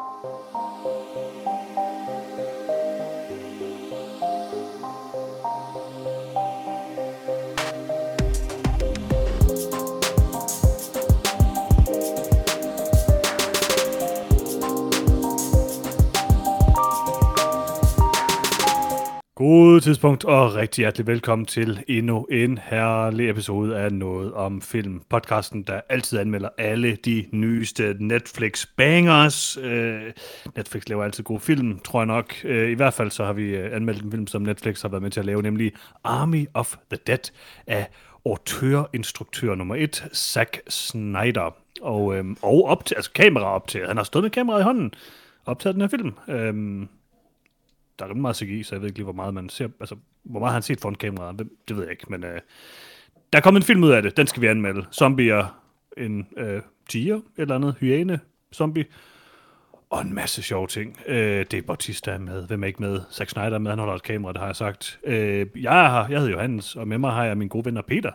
Thank you. God tidspunkt, og rigtig hjertelig velkommen til endnu en herlig episode af Noget om Film. Podcasten, der altid anmelder alle de nyeste Netflix-bangers. Øh, Netflix laver altid gode film, tror jeg nok. Øh, I hvert fald så har vi øh, anmeldt en film, som Netflix har været med til at lave, nemlig Army of the Dead af autør-instruktør nummer et, Zack Snyder. Og, øhm, og op til, altså kamera op til. Han har stået med kameraet i hånden optaget den her film. Øhm, der er rimelig meget CGI, så jeg ved ikke lige, hvor meget man ser, altså, hvor meget han set foran kameraet, det, ved jeg ikke, men øh, der er kommet en film ud af det, den skal vi anmelde. Zombier, en øh, tiger, et eller andet, hyæne, zombie, og en masse sjove ting. Øh, det er Bautista med, hvem er ikke med? Zack Snyder med, han holder et kamera, det har jeg sagt. Øh, jeg er her, jeg hedder Johannes, og med mig har jeg min gode ven Peter.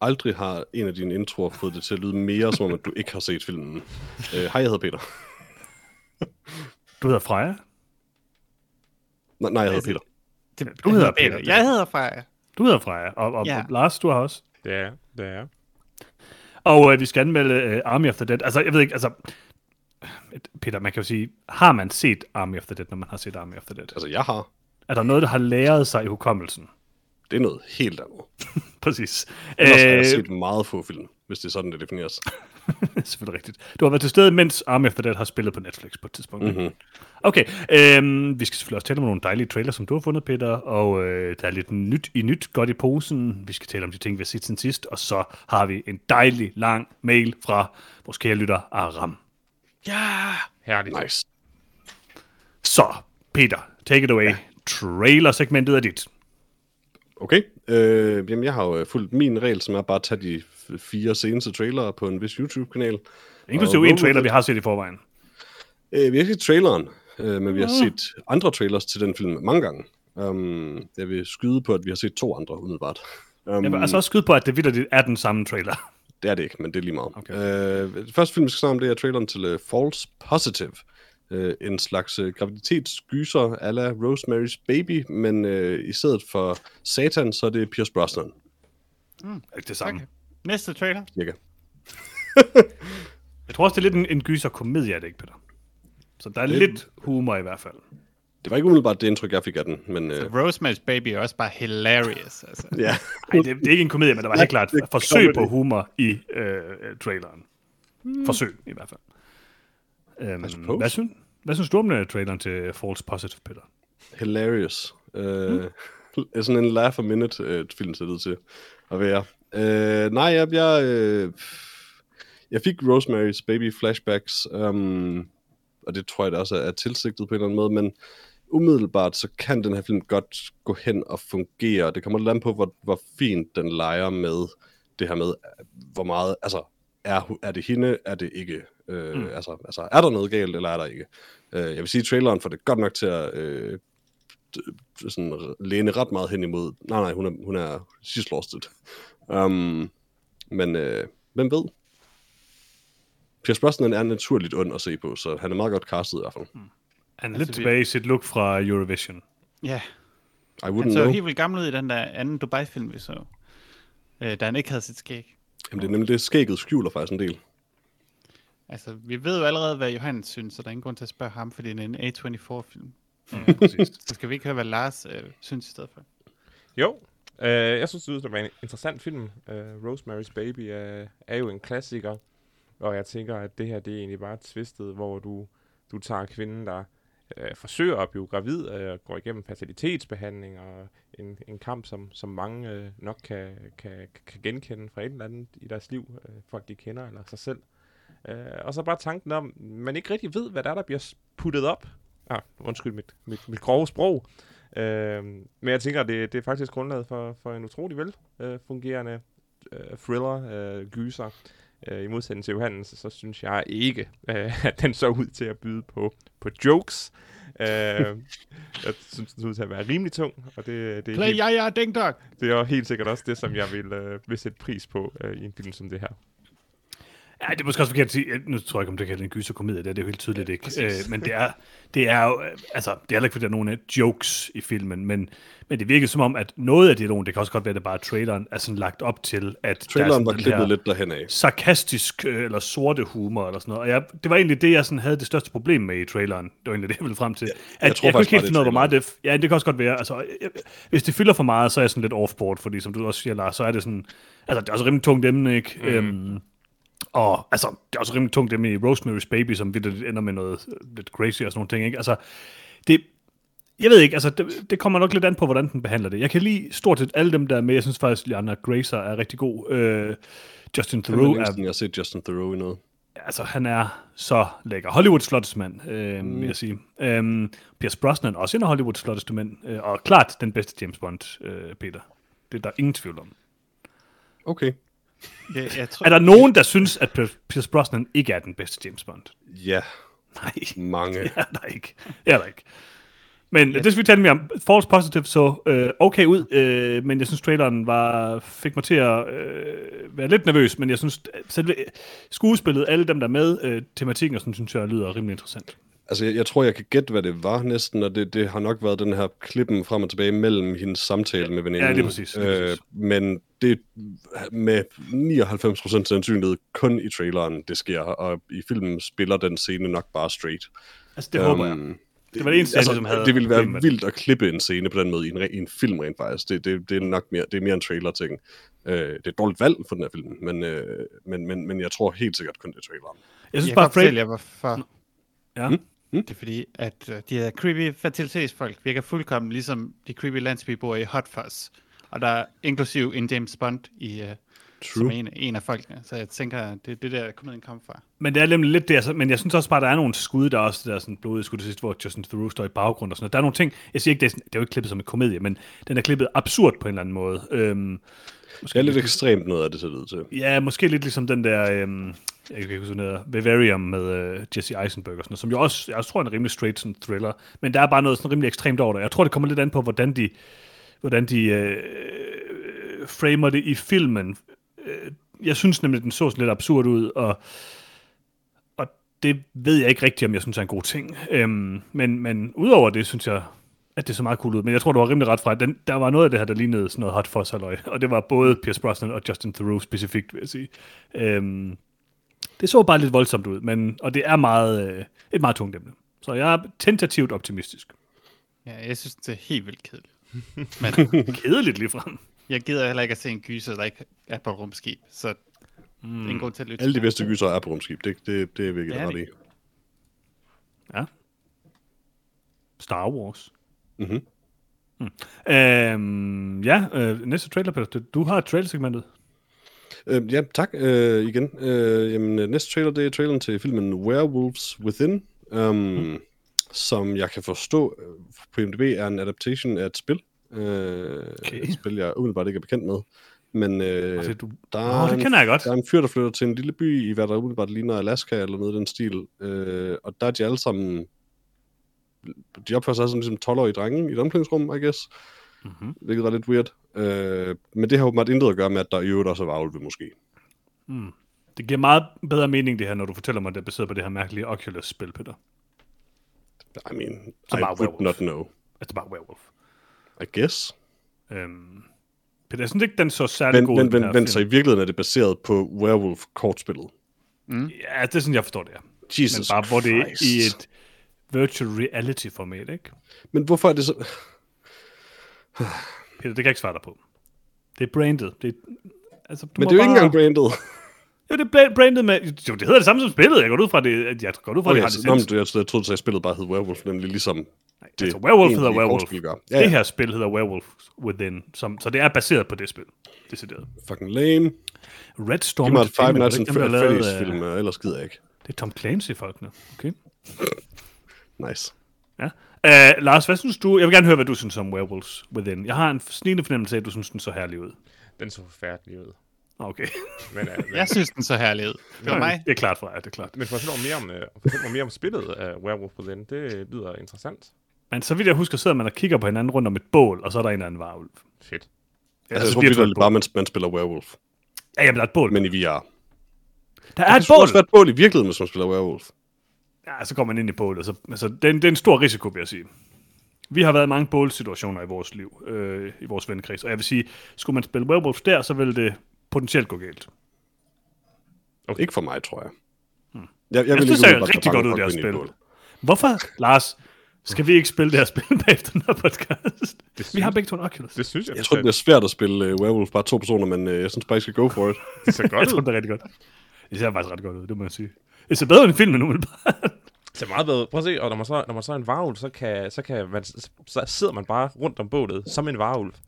Aldrig har en af dine introer fået det til at lyde mere, som om at du ikke har set filmen. Øh, hej, jeg hedder Peter. Du hedder Freja. Nej, nej jeg hedder Peter. Det, du hedder Peter. Jeg hedder Freja. Du hedder Freja, og, og Ja. Lars, du har også. Det er, det er. Og øh, vi skal anmelde øh, Army of the Dead. Altså, jeg ved ikke, altså... Peter, man kan jo sige, har man set Army of the Dead, når man har set Army of the Dead? Altså, jeg har. Er der noget, der har læret sig i hukommelsen? Det er noget helt andet. Præcis. Ellers har jeg Øh, set meget få film, hvis det er sådan, det defineres. selvfølgelig rigtigt. Du har været til stede, mens Army of the Dead har spillet på Netflix på et tidspunkt. Mhm. Mm-hmm. Okay, øhm, vi skal selvfølgelig også tale om nogle dejlige trailers, som du har fundet, Peter, og øh, der er lidt nyt i nyt godt i posen. Vi skal tale om de ting, vi har set siden sidst, og så har vi en dejlig lang mail fra vores kære lytter Aram. Ja! Herligt. Nice. Så, Peter, take it away. Ja. Trailer-segmentet er dit. Okay. Øh, jamen, jeg har jo øh, fulgt min regel, som er bare at tage de fire seneste trailere på en vis YouTube-kanal. Inklusive en trailer, vi har set i forvejen. Øh, vi har ikke set traileren, øh, men vi har Ah. set andre trailers til den film mange gange. Um, jeg vil skyde på, at vi har set to andre, umiddelbart. Um, Jeg vil altså også skyde på, at det vildt er den samme trailer. Det er det ikke, men det er lige meget. Okay. Øh, første film, vi skal snakke om, det er traileren til uh, False Positive. Uh, en slags uh, graviditetsgyser a la Rosemary's Baby, men uh, i stedet for Satan, så er det Pierce Brosnan, Ikke det samme. Okay. Næste trailer. cirka. Jeg tror også, det er lidt en, en gyser komedie, er det ikke, Peter? Så der er Det- lidt humor i hvert fald. Det var ikke umiddelbart det indtryk, jeg fik af den, men uh, Rosemary's Baby er også bare hilarious. Altså. ja. Ej, det, det er ikke en komedie, men der var helt klart er forsøg på humor i øh, traileren. Forsøg, i hvert fald. Øhm, hvad, synes, hvad synes du om uh, traileren til False Positive, Peter? Hilarious. Uh, mm. Sådan en laugh a minute uh, film ser det til at være. Uh, nej, jeg, jeg, uh, jeg fik Rosemary's Baby flashbacks, um, og det tror jeg også er, er tilsigtet på en eller anden måde, men umiddelbart så kan den her film godt gå hen og fungere. Det kommer lidt an på, hvor, hvor fint den leger med det her med, hvor meget, altså, er, er det hende, er det ikke? Øh, mm. altså, altså, er der noget galt, eller er der ikke? Øh, jeg vil sige, at traileren får det godt nok til at øh, sådan læne ret meget hen imod, nej nej, hun er, hun er she's lost it. Um, men øh, hvem ved? Pierce Brosnan er naturligt ond at se på, så han er meget godt castet i hvert fald. Han er lidt vi- tilbage i sit look fra Eurovision. Ja, I han wouldn't så know. helt vildt gammel ud i den der anden Dubai-film, vi så. Øh, da han ikke havde sit skæg. Jamen, det er nemlig det, skægget skjuler faktisk en del. Altså, vi ved jo allerede, hvad Johannes synes, så der er ingen grund til at spørge ham, fordi det er en A24-film. Ja, præcis. Så skal vi ikke høre, hvad Lars øh, synes i stedet for? Jo, øh, jeg synes, det var en interessant film. Øh, Rosemary's Baby er, er jo en klassiker, og jeg tænker, at det her det er egentlig bare twistet, hvor du, du tager kvinden, der øh, forsøger at blive gravid, øh, går igennem fertilitetsbehandling og en, en kamp, som, som mange øh, nok kan, kan, kan genkende fra et eller andet i deres liv, øh, folk de kender eller sig selv. Øh, og så bare tanken om, man ikke rigtig ved, hvad der er, der bliver puttet op. Ah, undskyld mit, mit, mit grove sprog. Øh, men jeg tænker, det, det er faktisk grundlaget for, for en utrolig vel øh, fungerende øh, thriller, øh, gyser. Øh, I modsætning til Johannes, så synes jeg ikke, øh, at den så ud til at byde på, på jokes. Øh, jeg synes, den ud til at være rimelig tung, og det, det, er, Play helt, ja, ja, ding dong! det er helt sikkert også det, som jeg vil, øh, vil sætte pris på øh, i en film som det her. Ja, det er måske også forkert at sige. Nu tror jeg ikke, om det kan kalde en gyserkomedie. Det er det jo helt tydeligt Ja, ikke. præcis. Øh, men det er, det er jo, øh, altså, det er heller ikke, fordi der er nogen af jokes i filmen, men, men det virker som om, at noget af dialogen, det kan også godt være, at det bare er traileren, er sådan lagt op til, at Traileren var der er den klippet lidt derhen af. sarkastisk øh, eller sorte humor eller sådan noget. Og jeg, det var egentlig det, jeg sådan havde det største problem med i traileren. Det var egentlig det, jeg ville frem til. At jeg tror jeg kunne faktisk ikke helt finde ud af, hvor meget det... Ja, det kan også godt være. Altså, jeg, hvis det fylder for meget, så er jeg sådan lidt off-board, fordi som du også siger, Lars, så er det sådan... Altså, det er også rimelig tungt emne, ikke? Mm. Øhm, og altså, det er også rimelig tungt emne i Rosemary's Baby, som vildt ender med noget øh, lidt crazy og sådan nogle ting, ikke? Altså, det, jeg ved ikke, altså det, det kommer nok lidt an på, hvordan den behandler det. Jeg kan lide stort set alle dem der er med. Jeg synes faktisk, Liana Grazer er rigtig god. Øh, Justin Det Theroux er jeg har set Justin Theroux i noget. altså, han er så lækker. Hollywoods flotteste mand, øh, mm. vil jeg sige. Øhm, Pierce Brosnan også en af Hollywoods flotteste mænd, øh, og klart den bedste James Bond, øh, Peter. Det er der ingen tvivl om. Okay. Jeg, jeg tror, Er der nogen, der synes, at Pier- Pierce Brosnan ikke er den bedste James Bond? Ja, Nej, mange. er der ikke. Det er der ikke. Men det skal vi tale mere om. False Positive så øh, okay ud, øh, men jeg synes, traileren var, fik mig til at øh, være lidt nervøs, men jeg synes, selve skuespillet, alle dem, der er med, øh, tematikken og sådan, synes jeg lyder rimelig interessant. Altså, jeg, jeg tror, jeg kan gætte, hvad det var næsten, og det, det har nok været den her klippen frem og tilbage mellem hendes samtale med veninden. Ja, lige præcis, lige Øh, præcis. men det er med 99% sandsynlighed kun i traileren, det sker, og i filmen spiller den scene nok bare straight. Altså, det håber jeg. Øhm, Det var det eneste, jeg ligesom havde det ville være med. vildt at klippe en scene på den måde i en, re- i en film rent faktisk. Det, det, det er nok mere, det er mere en trailer-ting. Øh, det er et dårligt valg for den her film, men, øh, men, men, men jeg tror helt sikkert kun det er traileren. Jeg synes jeg bare, kan fortælle Fred... jer, hvorfor. Mm. Det er fordi, at øh, de her creepy fertilitetsfolk virker fuldkommen ligesom de creepy landsbyboer i Hot Fuzz. Og der er inklusiv en James Bond i, uh, som True. en, en af folkene. Så jeg tænker, det er det der, komedien kom fra. Men det er nemlig lidt det, altså, men jeg synes også bare, der er nogle skud, der er også der sådan blodige skud til sidst, hvor Justin Theroux står i baggrund og sådan noget. Der er nogle ting, jeg siger ikke, det er, sådan, det er jo ikke klippet som en komedie, men den er klippet absurd på en eller anden måde. Øhm, Det er lidt ekstremt noget af det, det ud til. Ja, måske lidt ligesom den der, øhm, jeg kan ikke huske, hedder, Vivarium med øh, Jesse Eisenberg og sådan noget, som jo også, jeg også tror er en rimelig straight sådan thriller, men der er bare noget sådan rimelig ekstremt over det. Jeg tror, det kommer lidt an på, hvordan de, hvordan de øh, framer det i filmen. Øh, Jeg synes nemlig, den så sådan lidt absurd ud, og, og det ved jeg ikke rigtigt, om jeg synes er en god ting. Øhm, men, men udover det, synes jeg, at det så meget cool ud. Men jeg tror, du var rimelig ret fra. Den, der var noget af det her, der lignede sådan noget hot fuzz halløj. Og det var både Pierce Brosnan og Justin Theroux specifikt, vil jeg sige. Øhm, det så bare lidt voldsomt ud, men, og det er meget, øh, et meget tungt emne. Så jeg er tentativt optimistisk. Ja, jeg synes, det er helt vildt kedeligt. Men Kedeligt ligefrem. Jeg gider heller ikke at se en gyser, der ikke er på et rumskib. Så mm. det er en grund til at lytte. Alle de bedste gyser er på rumskib. Det, det, det er virkelig Det er ret i. Ja. Star Wars. Mhm. Mm. Øhm, ja, øh, næste trailer, Peter. Du- Du har trailersegmentet. Øh, ja, tak øh, igen. Øh, jamen, øh, næste trailer, det er traileren til filmen Werewolves Within, um, mm. som jeg kan forstå øh, på IMDb er en adaptation af et spil. Øh, Okay. Et spil, jeg umiddelbart ikke er bekendt med. Men øh, Altså, du... der, er det en, jeg godt. der er en fyr, der flytter til en lille by i, hvad der umiddelbart ligner Alaska, eller noget i den stil. Øh, og der er de alle sammen... De opfører sig som ligesom 12-årige drenge i et omklædningsrum, I guess. Mm-hmm. Hvilket var lidt weird. Øh, men det har åbenbart intet at gøre med, at der i øvrigt også er varulve måske. Mm. Det giver meget bedre mening, det her, når du fortæller mig, at det er baseret på det her mærkelige Oculus-spil, Peter. I mean, Så I would werewolf. not know. Altså bare werewolf. I guess. Øhm, Peter, jeg synes ikke, den så særlig Men, god men, men, men så i virkeligheden er det baseret på Werewolf-kortspillet. Ja, det er sådan, jeg forstår det, ja. Jesus Men bare, hvor det er i et virtual reality-format, ikke? Men hvorfor er det så... Peter, det kan jeg ikke svare dig på. Det er branded. Det er, altså, du Men det er jo ikke bare... engang branded. Jo, det er branded med... Jo, det hedder det samme som spillet. Jeg går ud fra, det, at jeg går ud fra, okay, det har men licens. jeg, jeg, jeg troede, at spillet bare hed Werewolf, nemlig ligesom det altså, Werewolf hedder Werewolf. Ja, Ja, det her spil hedder Werewolf Within, som, så det er baseret på det spil. Decideret. Fucking lame. Red Storm Giv mig et Five Nights er at det Freddy's film, og ellers gider jeg ikke. Det er Tom Clancy, folkene. Okay. Nice. Ja. Uh, Lars, hvad synes du? Jeg vil gerne høre, hvad du synes om Werewolves Within. Jeg har en snigende fornemmelse af, at du synes, den så herlig ud. Den så forfærdelig ud. Okay. Men, uh, men, Jeg synes, den så herlig ud. Det var mig. Det er klart fra jer, det er klart. men fortæl mig mere om, uh, fortæl mig mere om spillet af Werewolf Within. Det lyder interessant. Men så vidt jeg husker, sidder man og kigger på hinanden rundt om et bål, og så er der en eller anden varulv. Fedt. Altså, jeg tror bål. bare, man, man spiller Werewolf, Ja, jamen, der er et bål. men i VR. Der er Det et bål! også være et bål i virkeligheden, hvis man spiller werewolf. Ja, så går man ind i bålet. Så, altså, det, er en, det er en stor risiko, vil jeg sige. Vi har været i mange bålsituationer i vores liv, øh, i vores vennekreds. Og jeg vil sige, skulle man spille werewolf der, så ville det potentielt gå galt. Okay. Ikke for mig, tror jeg. Jeg, jeg, Jeg vil synes, ikke det ser rigtig godt ud, det her spil. Hvorfor, Lars, skal vi ikke spille det her spil bagefter den her podcast? Vi synes- har begge to en Oculus. Det synes jeg. Jeg tror, det bliver svært at spille uh, werewolf bare to personer, men uh, jeg synes bare, I skal go for it. det ser Jeg godt tror, ud. det er rigtig godt. Det ser faktisk ret godt ud, det må jeg sige. Det ser bedre end filmen umiddelbart. Det ser meget bedre. Prøv at se, og når man så, når man så er en varulv, så, kan, så, kan man, så sidder man bare rundt om bålet som en varulv.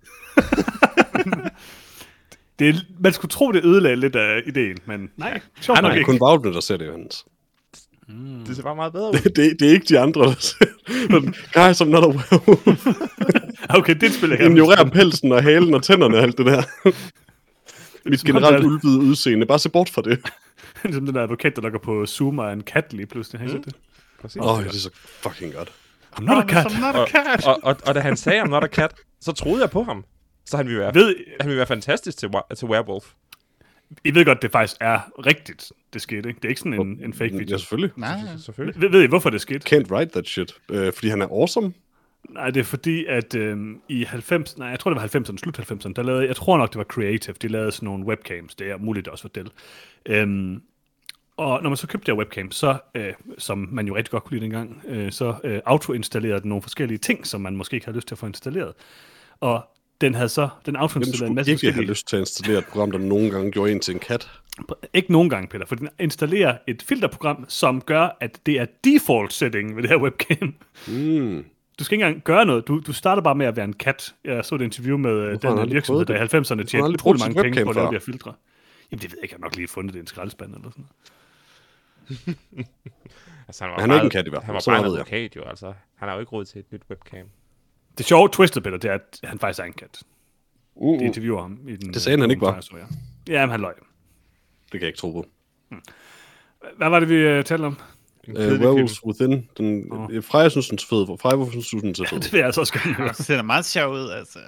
Det er, man skulle tro, det ødelagde lidt af ideen, men nej, nej, Det er ikke. kun Valve, der ser det, Hans. Det ser bare meget bedre ud. Det, det er ikke de andre, der ser Guys, I'm not a werewolf. Okay, det spiller jeg. Ignorer pelsen og halen og tænderne og alt det der. Mit generelt ulvide udseende. Bare se bort fra det. Ligesom den der advokat, der går på Zoom og en kat lige pludselig. Har I set det? Præcis. Åh, oh, det er så fucking godt. I'm not a cat. Som not a Og, cat. og, og, og da han sagde, I'm not a cat, så troede jeg på ham. Så han ville være, Ved, han ville være fantastisk til, til werewolf. I ved godt, det faktisk er rigtigt, det skete, ikke? Det er ikke sådan en, en fake Ja, video. selvfølgelig. Nej, Selvfølgelig. Ved, ved I, hvorfor det skete? Can't write that shit. Øh, fordi han er awesome. Nej, det er fordi, at øhm, i 90, nej, jeg tror, det var 90'erne, slut 90'erne, der lavede, jeg tror nok, det var Creative, de lavede sådan nogle webcams, det er muligt også var Dell. Øhm, og når man så købte der webcam, så, øh, som man jo rigtig godt kunne lide dengang, øh, så øh, auto-installerede den nogle forskellige ting, som man måske ikke havde lyst til at få installeret. Og den havde så, den auto-installerede en masse ikke have lyst til at installere et program, der nogle gange gjorde en til en kat? Ikke nogen gange, Peter, for den installerer et filterprogram, som gør, at det er default setting ved det her webcam. Mm. Du skal ikke engang gøre noget. Du, du starter bare med at være en kat. Jeg så et interview med han den her virksomhed, der i det? 90'erne han tjente utrolig mange penge på at lave de her filtre. Jamen det ved jeg ikke, jeg har nok lige fundet det i en skraldespand eller sådan noget. Altså, han, var Han er ikke en kat i hvert fald, Han var bare en advokat jo, altså. Han har jo ikke råd til et nyt webcam. Det sjove twisted, Peter, det er, at han faktisk er en kat. Uh, De uh. interviewer ham i den... Det sagde han øh, ikke, var. så, Ja, ja men han løg. Det kan jeg ikke tro på. Hvad var det, vi uh, talte om? En Uh, Werewolves Within. Den, oh. Freja synes, den er fed. Freja synes, den er fed. Det vil jeg altså også gerne høre. det ser meget sjov ud, altså.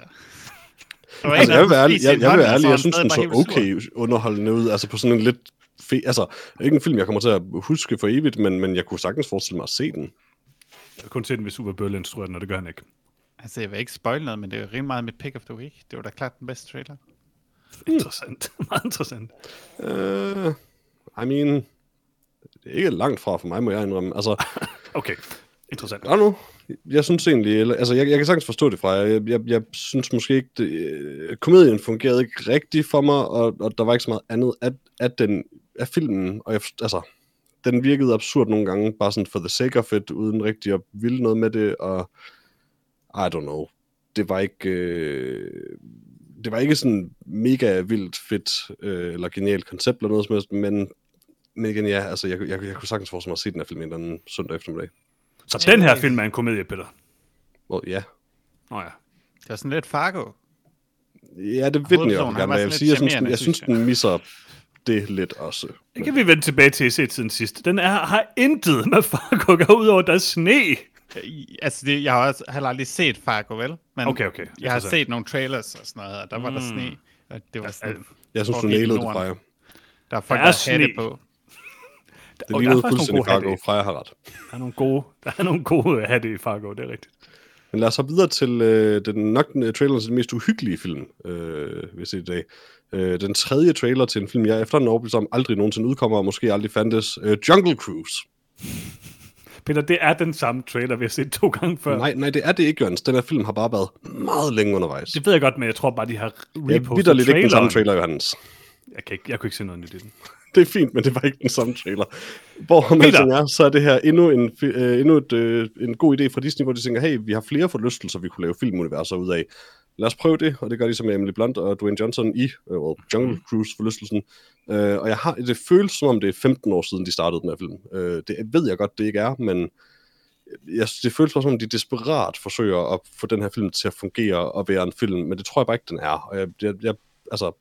Altså, jeg vil være ærlig, jeg, jeg vil være ærlig, jeg var synes, han den så okay underholdende ud. Altså på sådan en lidt fe... Altså, ikke en film, jeg kommer til at huske for evigt, men, men jeg kunne sagtens forestille mig at se den. Jeg har kun set den, hvis Uwe Bølle instruerer den, og det gør han ikke. Altså, jeg vil ikke spoil noget, men det er jo rimelig meget mit pick of the week. Det var da klart den bedste trailer. Interessant. Meget interessant. Uh, I mean... Det er ikke langt fra for mig, må jeg indrømme. Altså, Okay, interessant. Don't know. Jeg synes egentlig, eller, altså jeg, jeg kan sagtens forstå det fra jer. Jeg, jeg, jeg synes måske ikke, det, øh, komedien fungerede ikke rigtigt for mig, og, og der var ikke så meget andet af, af, den, af filmen, og jeg, altså, den virkede absurd nogle gange, bare sådan for the sake of it, uden rigtig at ville noget med det, og I don't know. Det var ikke, øh, det var ikke sådan mega vildt fedt, øh, eller genialt koncept eller noget som helst, men, men igen, ja, altså, jeg, jeg, jeg kunne sagtens forestille mig at se den her film en eller anden søndag eftermiddag. Så den her film er en komedie, Peter. Well, ja, Nå ja. Det var sådan lidt Fargo. Ja, det vil den jo gerne. Jeg, sådan sige, jeg, synes, jeg synes, jeg. den misser det lidt også. Det kan vi vende tilbage til i set siden sidst. Den er, har intet med Fargo at gøre ud over, der er sne. Altså, det, jeg har også heller aldrig set Fargo, vel? Men Okay, okay. jeg har set nogle trailers og sådan noget, og der var der Mm. sne. Og det var sådan, Jeg synes, du nailede det. Freja. Der er folk, Der der, er der hatte sne. på. Det Og er lignede fuldstændig Fargo. Freja har ret. Der er nogle gode, der er nogle gode hatte i Fargo, det er rigtigt. Men lad os hoppe videre til øh, den nok den, øh, traileren til den mest uhyggelige film, øh, vi ser i dag. Øh, den tredje trailer til en film, jeg efter en overbevist om aldrig nogensinde udkommer, og måske aldrig fandtes. Øh, Jungle Cruise. Peter, det er den samme trailer, vi har set to gange før. Nej, nej, det er det ikke, Jørgens. Den her film har bare været meget længe undervejs. Det ved jeg godt, men jeg tror bare, de har repostet vidder lidt ikke den samme traileren. trailer, Johannes. Jeg, kan ikke, jeg kunne ikke se noget nyt i den. det er fint, men det var ikke den samme trailer. Hvor man tænker, så er det her endnu en, øh, endnu et, øh, en god idé fra Disney, hvor de tænker, hey, vi har flere forlystelser, vi kunne lave filmuniverser ud af. Lad os prøve det, og det gør de så med Emily Blunt og Dwayne Johnson i øh, Jungle Cruise forlystelsen. Øh, og jeg har, det føles som om det er 15 år siden, de startede den her film. Øh, det ved jeg godt, det ikke er, men jeg, det føles som om, de desperat forsøger at få den her film til at fungere og være en film, men det tror jeg bare ikke, den er. Og jeg, jeg, jeg altså,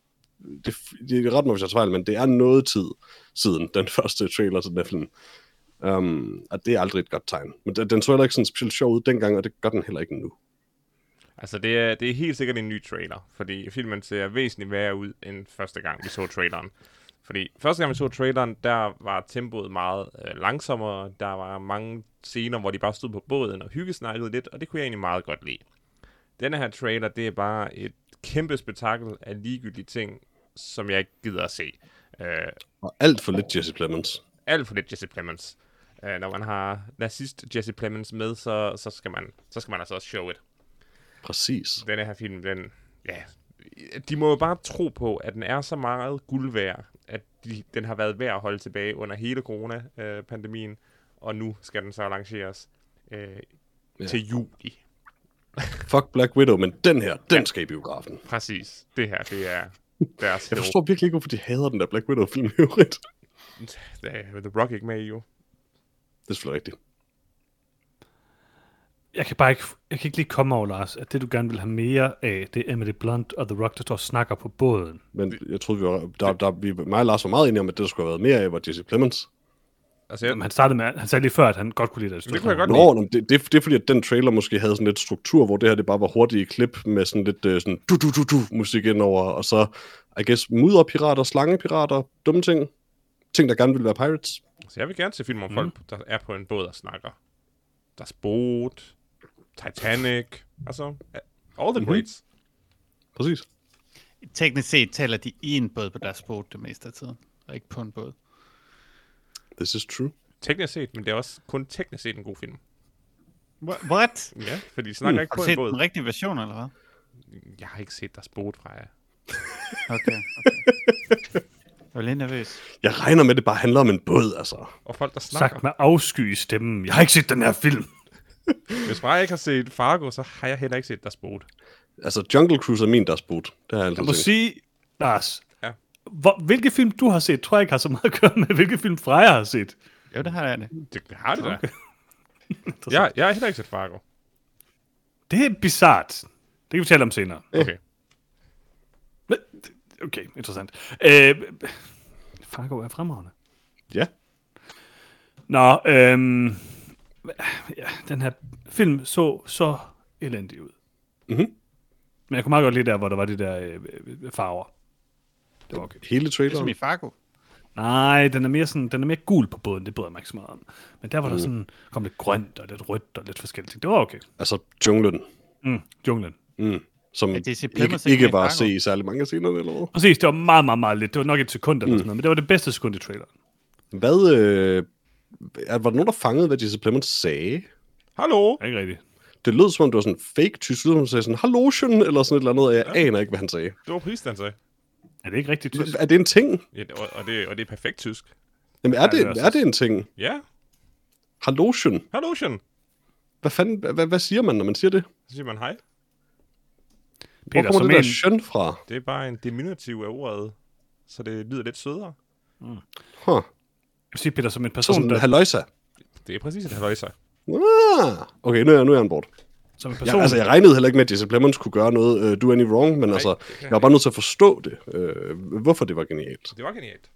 det, det er ret mig, hvis jeg fejl, men det er noget tid siden den første trailer til den her film. Um, og det er aldrig et godt tegn. Men den, den så heller ikke sådan specielt sjov ud dengang, og det gør den heller ikke nu. Altså, det er, det er helt sikkert en ny trailer, fordi filmen ser væsentligt værre ud end første gang, vi så traileren. Fordi første gang vi så traileren, der var tempoet meget øh, langsommere. Der var mange scener, hvor de bare stod på båden og hyggesnakkede lidt, og det kunne jeg egentlig meget godt lide. Denne her trailer, det er bare et kæmpe spektakel af ligegyldige ting, som jeg ikke gider at se. Øh, Og alt for lidt Jesse Plemons. alt for lidt Jesse Plemons. Uh, når man har nazist Jesse Plemons med, så, så, skal man, så skal man altså også show it. Præcis. Denne her film, den, ja, de må jo bare tro på, at den er så meget guld værd, at de, den har været værd at holde tilbage under hele corona-pandemien, og nu skal den så lanceres øh, Ja. ja. til juli. Fuck Black Widow, men den her, den skal i biografen. Præcis. Det her, det er deres Jeg forstår virkelig ikke, hvorfor de hader den der Black Widow-film i øvrigt. The Rock ikke med i, jo. Det er selvfølgelig rigtigt. Jeg kan bare ikke, jeg kan ikke lige komme over, Lars, at det, du gerne vil have mere af, det er Emily Blunt og The Rock, der står og snakker på båden. Men jeg troede, vi var, der, der, vi, mig og Lars var meget enige om, at det, der skulle have været mere af, var Jesse Plemons. Altså, jeg, Jamen, han startede med, han sagde lige før, at han godt kunne lide det. Det kunne jeg godt Nå, nå, det, det, det er fordi, at den trailer måske havde sådan lidt struktur, hvor det her det bare var hurtige klip med sådan lidt uh, sådan du du du du musik indover, og så, I guess, mudderpirater, slangepirater, dumme ting. Ting, der gerne vil være pirates. Så jeg vil gerne se film om mm. folk, der er på en båd og snakker. Der er Boat, Titanic, altså all the Mhm. greats. Præcis. Teknisk set taler de i en båd på deres båd det meste af tiden, og ikke på en båd. This is true. Teknisk set, men det er også kun teknisk set en god film. Wha- What? Ja, fordi de snakker mm. ikke Har på du en set båd. den rigtige version, eller hvad? Jeg har ikke set deres Boat fra jer. Okay, okay. Jeg var lidt nervøs. Jeg regner med, at det bare handler om en båd, altså. Og folk, der snakker. Sagt med afsky i stemmen. Jeg har ikke set den her film. Hvis bare jeg ikke har set Fargo, så har jeg heller ikke set deres Boat. Altså, Jungle Cruise er min deres boot. Det har jeg Jeg må tænkt. sige, Lars, Ja. hvor, hvilke film du har set, tror jeg ikke har så meget at gøre med, hvilke film Freja har set. Jo, det har jeg det. Det har det da. Jeg, jeg har heller ikke set Fargo. Det er bizart. Det kan vi tale om senere. Okay. Men- Okay, interessant. Øh, Fargo er fremragende. Ja. Nå, øhm, ja, den her film så så elendig ud. Mhm. Men jeg kunne meget godt lide der, hvor der var de der øh, øh, farver. Det var okay. Hele traileren. i Fargo. Nej, den er mere sådan, den er mere gul på båden, det bryder jeg mig ikke så meget om. Men der var der sådan, kom lidt grønt og lidt rødt og lidt forskellige ting. Det var okay. Altså, junglen. Mm, junglen. Mm. Som Ja, Jesse ikke, ikke var at se i særlig mange af scenerne, eller hvad? Præcis, det var meget, meget, meget lidt. Det var nok et sekund eller sådan noget, men det var det bedste sekund i traileren. Hvad, øh, er, var der nogen, der fangede, hvad Jesse Plemons sagde? Hallo? Ikke rigtigt. Det lød som om, det var sådan fake tysk, som sagde sådan, hallotion, eller sådan et eller andet, og jeg aner ikke, hvad han sagde. Det var prisen, han sagde. Er det ikke rigtigt tysk? Er det en ting? Ja, og, og, det, og det er perfekt tysk. Jamen, er, Ja, det det, er også- er det en ting? Ja. Hallotion? Hallotion. Hvad fanden, hvad, hvad, siger man, når man siger det? Så siger man hej. Hvor Peter, kommer som det der en, skøn fra? Det er bare en diminutiv af ordet, så det lyder lidt sødere. Huh. Jeg vil sige, Peter, som en Så person, sådan, der, halløjsa. Det er præcis et haløjser. Ah, okay, nu er, jeg, nu er jeg on board. som en Ja, person, altså, jeg regnede heller ikke med, at Jesse Plemons kunne gøre noget uh, do any wrong, men altså, jeg var bare nødt til at forstå det. Uh, hvorfor det var genialt. Det var genialt.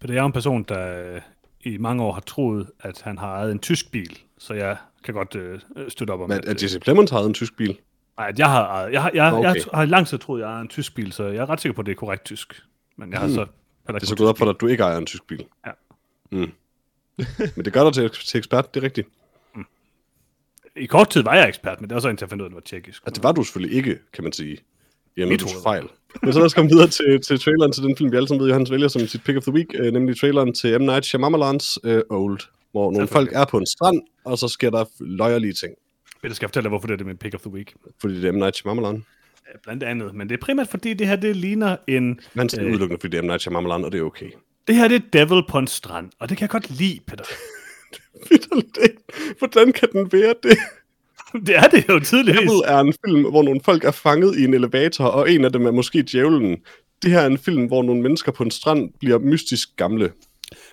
Peter, jeg er en person, der øh, i mange år har troet, at han har ejet en tysk bil, så jeg kan godt øh, støtte op om Men at, at Jesse Plemons havde en tysk bil. Nej, at jeg har ejet. Jeg har, jeg, Okay. jeg har lang tid troet, at jeg ejer en tysk bil, så jeg er ret sikker på, at det er korrekt tysk. Men jeg har så... Det er så gået op for dig, at du ikke ejer en tysk bil. Ja. Mm. Men det gør dig til, til ekspert, det er rigtigt. bil. I kort tid var jeg ekspert, men det var så indtil jeg fandt ud af, at det var tjekkisk. Altså, det var du selvfølgelig ikke, kan man sige. I Mit hoved. fejl. Men så lad os komme videre til, til traileren til den film, vi alle sammen ved, Johannes vælger som sit pick of the week, øh, nemlig traileren til M. Night Shyamalan's øh, Old, hvor nogle folk er på en strand, og så sker der løjerlige ting, Peter skal jeg fortælle dig, hvorfor det er det med pick of the week. fordi det er M. Night Shyamalan. Ja, Blandt andet, men det er primært fordi, det her det ligner en... Men det er udelukkende, fordi det er M. Night Shyamalan, og det er okay. Det her det er Devil på en strand, og det kan jeg godt lide, Peter. Vitterligt ikke. Hvordan kan den være det? det er det jo tydeligvis. Devil er en film, hvor nogle folk er fanget i en elevator, og en af dem er måske djævlen. Det her er en film, hvor nogle mennesker på en strand bliver mystisk gamle.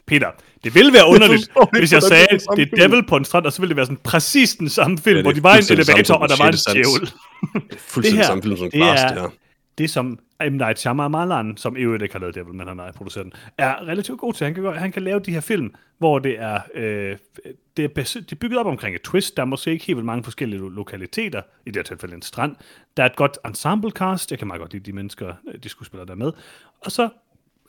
Peter, det ville være underligt, ikke, hvis jeg sagde, det er at det er. Devil på en strand, og så ville det være sådan præcis den samme film, Ja, det hvor er de var i en elevator, og der var en Sjette Sans. djævel. Fuldstændig Det her, samme film som det Glass, er- det her. Det som M. Night Shyamalan, som i øvrigt ikke har lavet Devil, men han har produceret den, er relativt god til. Han kan, han kan lave de her film, hvor det er, øh, det, er bas- det er bygget op omkring et twist. Der er måske ikke helt vildt mange forskellige lo- lokaliteter, i det her tilfælde en strand. Der er et godt ensemble cast. Jeg kan meget godt lide de mennesker, de de skuespillere der er med. Og så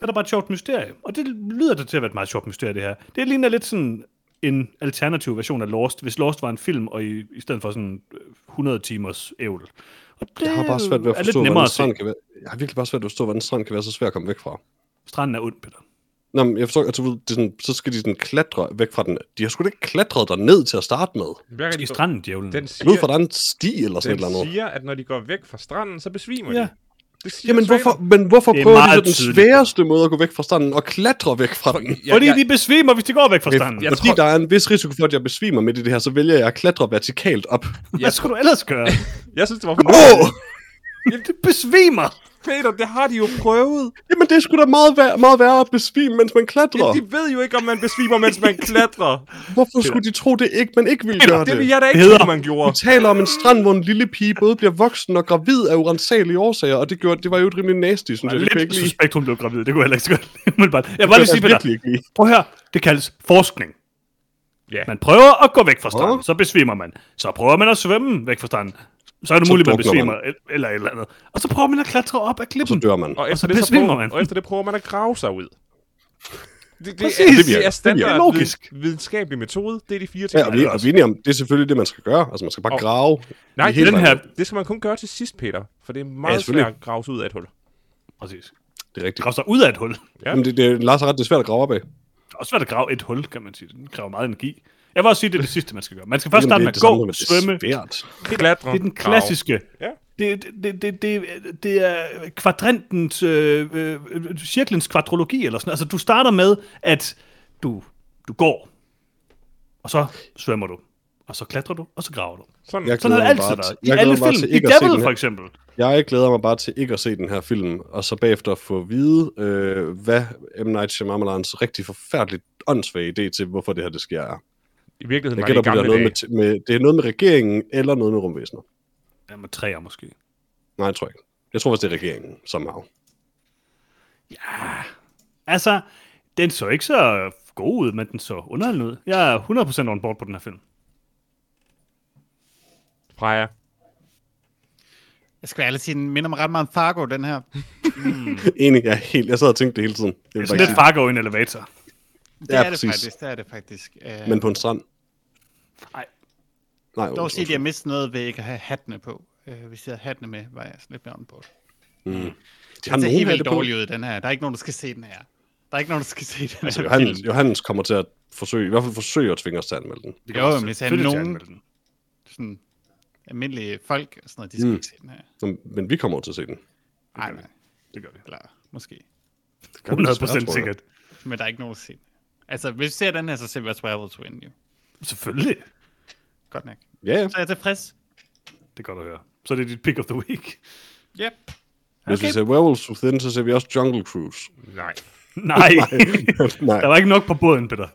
er der bare et sjovt mysterie. Og det lyder det til at være et meget sjovt mysterie, det her. Det ligner lidt sådan en alternativ version af Lost, hvis Lost var en film, og i, i stedet for sådan øh, 100 timers ævl. Og det Jeg har bare svært ved at forstå, hvordan at se. strand kan være... Jeg har virkelig bare svært ved at forstå, hvordan strand kan være så svær at komme væk fra. Stranden er ond, Peter. Nå, men jeg forstår, ved, det er sådan, så skal de sådan klatre væk fra den. De har sgu da ikke klatret der ned til at starte med. Gang I stranden, djævlen. Den siger, ved fra, der er en sti eller sådan et den eller andet. siger, at når de går væk fra stranden, så besvimer Ja. de. Det Jamen, hvorfor, men hvorfor Det er prøver de så den tydeligt. sværeste måde at gå væk fra stranden og klatre væk fra den? Ja, Fordi ja, de besvimer, hvis de går væk fra stranden. jeg Fordi tror- der er en vis risiko for, at jeg besvimer midt i det her, så vælger jeg at klatre vertikalt op. Hvad skulle du ellers gøre? jeg synes, det var Åh! fornuftigt. Jamen, det besvimer! Peter, det har de jo prøvet. Jamen, det er sgu da meget, vær- meget værre at besvime, mens man klatrer. Ja, de ved jo ikke, om man besvimer, mens man klatrer. Hvorfor skulle de tro, det ikke, man ikke ville Peter, gøre Det det? vil jeg da ikke Hedder- tro, man gjorde. Vi taler om en strand, hvor en lille pige både bliver voksen og gravid af urensagelige årsager, og det, gjorde, det var jo et rimelig nasty, synes jeg. Det Lidt ikke suspekt, hun blev gravid. Det kunne jeg heller ikke så godt. Umiddelbart. Jeg vil bare lige kunne sige, Peter. ikke. Prøv her. Det kaldes forskning. Ja. Man prøver at gå væk fra stranden, Åh. så besvimer man. Så prøver man at svømme væk fra stranden. Så er det Så muligt, at man besvimer, man. el- eller et eller andet. Og så prøver man at klatre op Så klippen. dør man. Og så efter, det, så besvimer prøver, man. og efter det prøver man at grave sig ud. Det, det, Præcis. er, Det det, er Det standard virker logisk. vid- videnskabelig metode. Det er de fire ting. Ja, og vi, og vi er om, det er selvfølgelig det, man skal gøre. Altså, man skal bare Og- grave. Nej, hele den her-. Det skal man kun gøre til sidst, Peter. For det er Ja, meget selvfølgelig. svært at grave sig ud af et hul. Præcis. Det er rigtigt. Grave sig ud af et hul. Det Ja. Jamen, det, det, Lars har ret, det er svært at grave op af. er også svært at grave et hul, kan man sige. Det kræver meget energi. Jeg vil også sige, det er det sidste, man skal gøre. Man skal først starte med det at er gå, svømme. Er. Klatre. Det er den klassiske. Ja. Det, det, det, det, det er kvadrantens, øh, øh, cirklens kvadrologi eller sådan Altså, du starter med, at du, du går, og så svømmer du, og så klatrer du, og så graver du. Sådan. Jeg Sådan har det altid været. til- I jeg alle film. til I Devil, for eksempel. Jeg glæder mig bare til ikke at se den her film, og så bagefter få at vide, øh, hvad M. Night Shyamalans rigtig forfærdeligt åndssvage idé til, hvorfor det her det sker er. I virkeligheden Jeg var det det er, gamle noget dage. med, med, det er noget med regeringen, eller noget med rumvæsener. Ja, med træer måske. Nej, jeg tror ikke. Jeg tror også, det er regeringen, somehow. Altså, den så ikke så god ud, men den så underholdende ud. Jeg er 100% on board på den her film. Freja. Jeg skal ærligt sige, den minder mig ret meget om Fargo, den her. Enig, jeg, er helt, jeg sad og tænkte det hele tiden. Det vil er sådan lidt Fargo i en elevator. Det Ja, er det præcis. faktisk, det er det faktisk. Uh, det. Men på en strand. Nej. Nej, dog undskyld, sige, at jeg mistede noget ved ikke at have hattene på. Uh, hvis jeg havde hattene med, var jeg sådan lidt mere on board. De har Den ser helt vildt det på. dårlig ud, den her. Der er ikke nogen, der skal se den her. Der er ikke nogen, der skal se den her. Altså. Johannes, Johannes kommer til at forsøge, i hvert fald forsøge at tvinge os til at anmelde den. Vi Jo, men hvis selvfølgelig nogen- den. Sådan, almindelige folk og sådan noget, de skal Mm. ikke se den her. Nå, Men vi kommer over til at se den. Nej, nej. Det gør vi. Eller måske. Det gør vi desværre, 100% tror jeg. sikkert. Men der er ikke nogen, der ser den. Altså, hvis vi ser den her, så ser vi også Travel to End, jo. Selvfølgelig. Godt nok. Ja, ja. Så er jeg tilfreds. Det er godt at høre. Så er det dit pick of the week. Yep. Hvis Okay. vi ser Werewolves Within, så ser vi også Jungle Cruise. Nej. Nej, Nej, der var ikke nok på båden, Peter.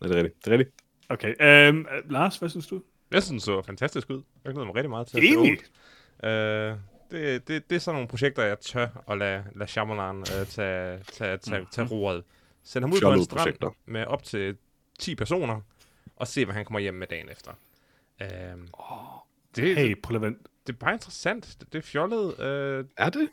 Nej, det er rigtigt. Det er rigtigt. Okay, øhm, Lars, hvad synes du? Jeg synes, det så fantastisk ud. Jeg glæder mig rigtig meget til at se Enig. Old. Øh, det, det, det er sådan nogle projekter, jeg tør at lade, lade Shyamalan øh, tage, tage, tage, tage roret. Send ham ud på en strand projekter. med op til 10 personer, og se, hvad han kommer hjem med dagen efter. Øh, det, Hey, prøv at vente. det er bare interessant. Det, det er fjollet. Øh, Er det?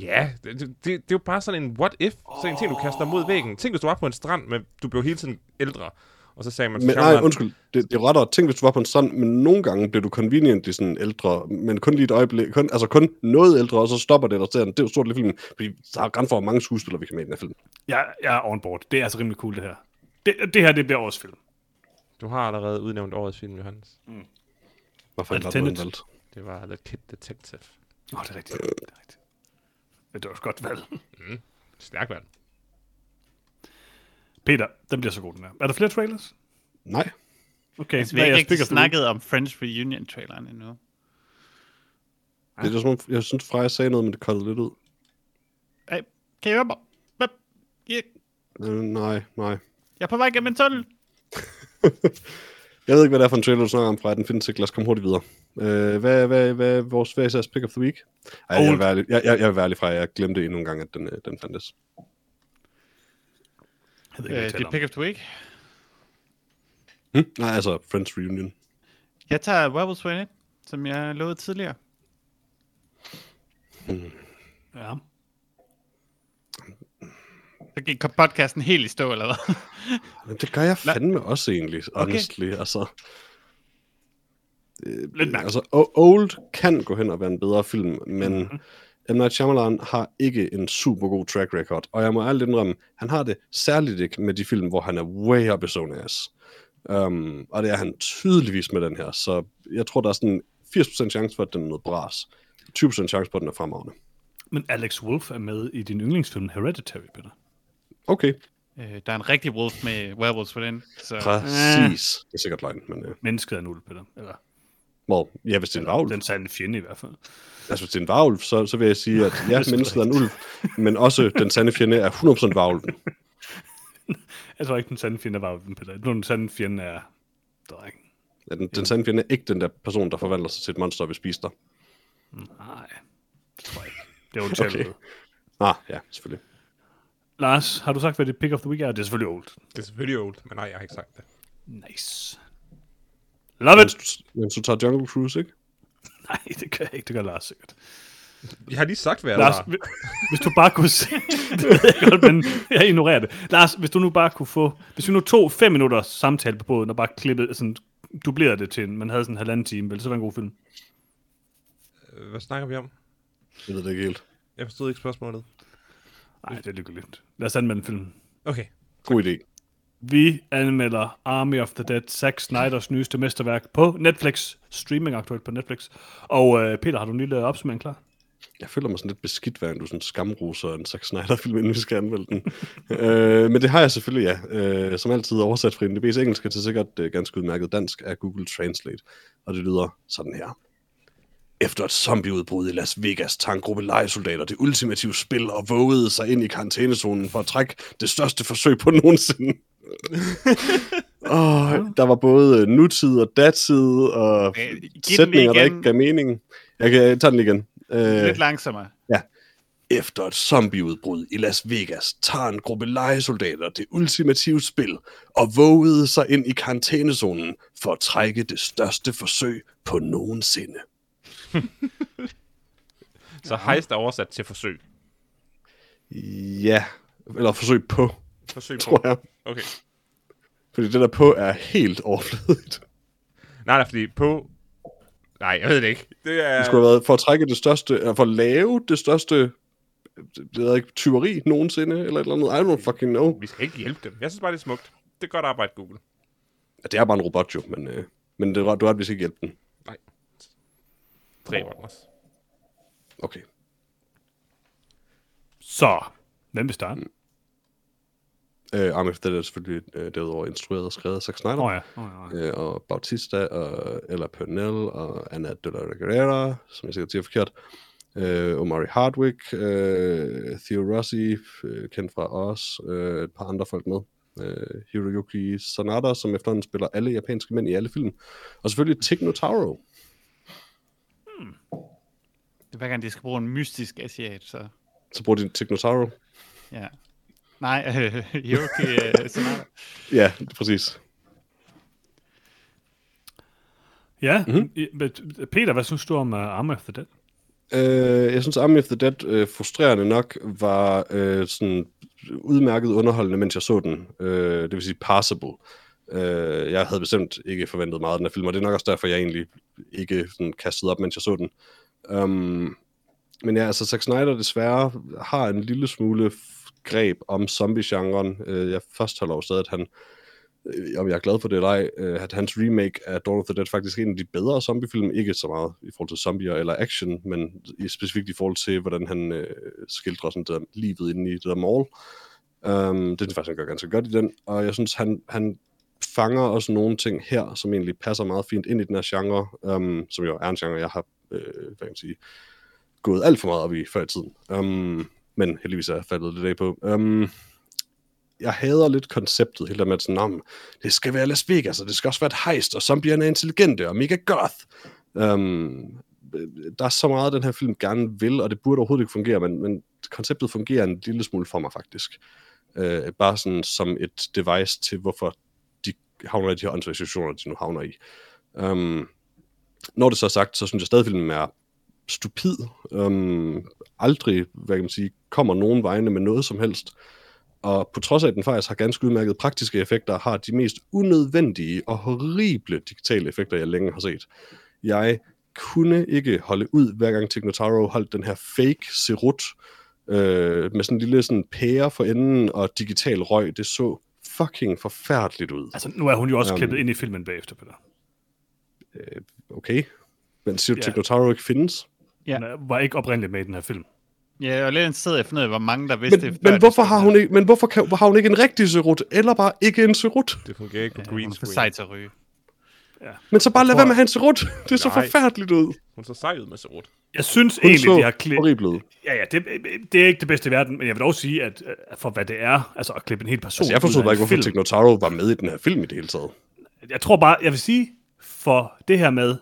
ja, det, det, det, det er jo bare sådan en what if. Sådan en ting, du kaster mod væggen. Tænk, hvis du var på en strand, men du blev hele tiden ældre. Og så sagde man Men, nej, undskyld. Det, det er rettere. Tænk, hvis du var på en strand, men nogle gange bliver du conveniently sådan ældre, men kun lige et øjeblik, kun, altså kun noget ældre, og så stopper det, eller ser den. Det er jo stort i filmen, fordi der er grænser for, hvor mange skuespillere, vi kan med i den her film. Jeg, jeg er on board. Det er altså rimelig cool, det her. Det, det her, det bliver årets film. Du har allerede udnævnt årets film, Johannes. Hvorfor Er det det Tenet? valgt? Det var The Kid Detective. Åh, oh, det er rigtigt. Det er rigtigt. Men det var også godt valg. Stærk valg. Peter, den bliver så god, den her. Er der flere trailers? Nej. Okay, Altså, vi har ikke rigtig snakket om French Reunion-traileren endnu. Det er som om, jeg synes, Freja sagde noget, men det kottede lidt ud. Hey, kan I høre mig? Hvad? Jeg Øh, nej, nej. jeg er på vej gennem en tunnel. Jeg ved ikke, hvad det er for en trailer, du snakker om, Freja. Den findes ikke. Lad os komme hurtigt videre. Øh, hvad, hvad, hvad er vores er jeres pick of the week? Ej, jeg, vil være ærlig, jeg, jeg, jeg vil være ærlig, Freja. Jeg glemte endnu en gang, at den, øh, den fandtes. Jeg ved ikke, hvad Øh, det er pick of the week. Hm? Nej, altså Friends Reunion. Jeg tager Werewolves Win som jeg lovede tidligere. Ja. Så gik podcasten helt i stå, eller hvad? Men det gør jeg fandme også egentlig, honestly. Okay. Altså, øh, Lidt mærkeligt. altså, Old kan gå hen og være en bedre film, men Mhm. mm-hmm. M. Night Shyamalan har ikke en super god track record, og jeg må ærligt indrømme, han har det særligt ikke med de film, hvor han er way up i zone ass. Um, og det er han tydeligvis med den her, så jeg tror, der er sådan 80% chance for, at den er noget bras. 20% chance for, at den er fremragende. Men Alex Wolf er med i din yndlingsfilm Hereditary, Peter. Okay, Øh, der er en rigtig wolf med werewolves på den. Så præcis. Det er sikkert løgn, men øh, Mennesket er en ulv, Peter. Eller well, ja, hvis det er en varulv, den sande fjende i hvert fald. Altså, hvis det er en varulv, så, så vil jeg sige, at ja, er mennesket er en ulv, men også den sande fjende er 100% varulven. Jeg tror ikke, den sande fjende var ulven, Peter. Den sande fjende er dreng. Ja, den, den sande fjende er ikke den der person, der forvandler sig til et monster og vil spise dig. Nej, det tror jeg ikke. Det er. Okay. Okay. Ah, ja, selvfølgelig. Lars, har du sagt, hvad dit pick of the week er? Det er selvfølgelig old. Det er selvfølgelig old, men nej, jeg har ikke sagt det. Nice. Love it! du, mens du tager Jungle Cruise, ikke? Nej, det gør jeg ikke. Det gør Lars sikkert. Jeg har lige sagt, hvad jeg Lars, var. hvis, du bare kunne se... det ved jeg godt, men jeg ignorerer det. Lars, hvis du nu bare kunne få... Hvis vi nu tog fem minutter samtale på båden og bare klippede, sådan, dublerede det til en, man havde sådan en halvanden time, ville det så være en god film? Øh, Hvad snakker vi om? Jeg ved det ikke helt. Jeg forstod ikke spørgsmålet. Nej, det er lykkeligt. Lad os anmelde filmen. Okay. God idé. Vi anmelder Army of the Dead, Zack Snyders nyeste mesterværk på Netflix. Streaming aktuelt på Netflix. Og øh, Peter, har du en lille opsummering klar? Jeg føler mig sådan lidt beskidt, hver du sådan skamroser en Zack Snyder-film, inden vi skal anmelde den. øh, men det har jeg selvfølgelig, ja. Øh, som altid oversat fra NDB's engelske til sikkert øh, ganske udmærket dansk af Google Translate. Og det lyder sådan her. Efter et zombieudbrud i Las Vegas tager en gruppe legesoldater det ultimative spil og vågede sig ind i karantænezonen for at trække det største forsøg på nogensinde. oh, der var både nutid og datid og Øh, lige sætninger, der igen. ikke gav mening. Jeg kan tage den igen. Øh, lidt langsommere. efter et zombieudbrud i Las Vegas tager en gruppe legesoldater det ultimative spil og vågede sig ind i karantænezonen for at trække det største forsøg på nogensinde. Så hejst er oversat til forsøg. Ja, eller forsøg på, Forsøg på. tror jeg. Okay. Fordi det der på er helt overflødigt. Nej, nej, fordi på... Nej, jeg ved det ikke. Det er... Det skulle have været for at trække det største, eller for at lave det største det ved ikke, tyveri nogensinde, eller et eller andet. I don't fucking know. Vi skal ikke hjælpe dem. Jeg synes bare, det er smukt. Det er godt arbejde, Google. Ja, det er bare en robot jo, men, øh, men det, er- du har vist ikke hjælpe den. Den også. Okay. Så, hvem vil starte? Øh, Army of the Dead er selvfølgelig øh, derudover instrueret og skrevet af Zack Snyder. Oh, ja. Oh, ja, ja. øh, og Bautista, og Ella Purnell, og Anna de la Reguera, som jeg sikkert siger forkert, øh, Omari Hardwick, øh, Theo Rossi, øh, kendt fra os, øh, et par andre folk med, øh, Hiroyuki Sanada, som efterhånden spiller alle japanske mænd i alle film, og selvfølgelig Tig Notaro. Det er hver gang, de skal bruge en mystisk asiat, så... Så bruger de Tig Notaro. Ja. Nej, øh, Hiroki øh, Sanada. Ja, præcis. Ja, mm-hmm. Peter, hvad synes du om uh, Army of the Dead? Øh, jeg synes, Army of the Dead, øh, frustrerende nok, var øh, sådan udmærket underholdende, mens jeg så den. Øh, det vil sige passable. Øh, jeg havde bestemt ikke forventet meget af den her film, og det er nok også derfor, jeg egentlig ikke sådan, kastede op, mens jeg så den. Um, men ja, altså Zack Snyder desværre har en lille smule greb om zombie-genren. Uh, jeg fastholder jo stadig, at han, øh, om jeg er glad for det eller ej, øh, at hans remake af Dawn of the Dead faktisk er en af de bedre zombiefilm. Ikke så meget i forhold til zombier eller action, men i, specifikt i forhold til, hvordan han øh, skildrer sådan det der, livet inde i det der mall. Um, det synes jeg faktisk, han gør ganske godt i den. Og jeg synes, han, han fanger også nogle ting her, som egentlig passer meget fint ind i den her genre, um, som jo er en genre, jeg har øh, hvad kan man sige, gået alt for meget op i før i tiden. Um, men heldigvis er jeg faldet lidt af på. Um, jeg hader lidt konceptet, helt med, sådan, om det skal være Las Vegas, og det skal også være et heist, og zombierne er intelligente og mega goth. Um, der er så meget, den her film gerne vil, og det burde overhovedet ikke fungere, men, men konceptet fungerer en lille smule for mig faktisk. Uh, bare sådan som et device til, hvorfor havner i de her åndssvage situationer, de nu havner i. Um, når det så er sagt, så synes jeg stadig, at filmen er stupid. Um, aldrig, hvad kan man sige, kommer nogen vegne med noget som helst. og på trods af, at den faktisk har ganske udmærket praktiske effekter, har de mest unødvendige og horrible digitale effekter, jeg længe har set. Jeg kunne ikke holde ud, hver gang Tignotaro holdt den her fake serut, øh, med sådan en lille sådan pære for enden og digital røg. Det så fucking forfærdeligt ud. Altså, nu er hun jo også Jamen. klippet ind i filmen bagefter, Peter. Okay. Men siger du, Ja. ja. Tignotaro ikke findes? Ja. Hun er- var ikke oprindeligt med i den her film. Ja, og lidt interesseret i at hvor mange der vidste Men, det. men hvorfor så har hun ikke, men hvorfor kan, har hun ikke en rigtig serut, eller bare ikke en serut? Det fungerer ikke på Ja, green hun er for screen. sej til at ryge. Men så bare lad være med at have en serut. Det så Nej. forfærdeligt ud. Hun så sej ud med serut. Jeg synes Hun egentlig, de har klippet... Ja, ja, det, det er ikke det bedste i verden, men jeg vil dog sige, at øh, for hvad det er, altså at klippe en hel person Altså, jeg forstod bare ikke, hvorfor. Tignotaro var med i den her film i det hele taget. Jeg tror bare, jeg vil sige, for det her med,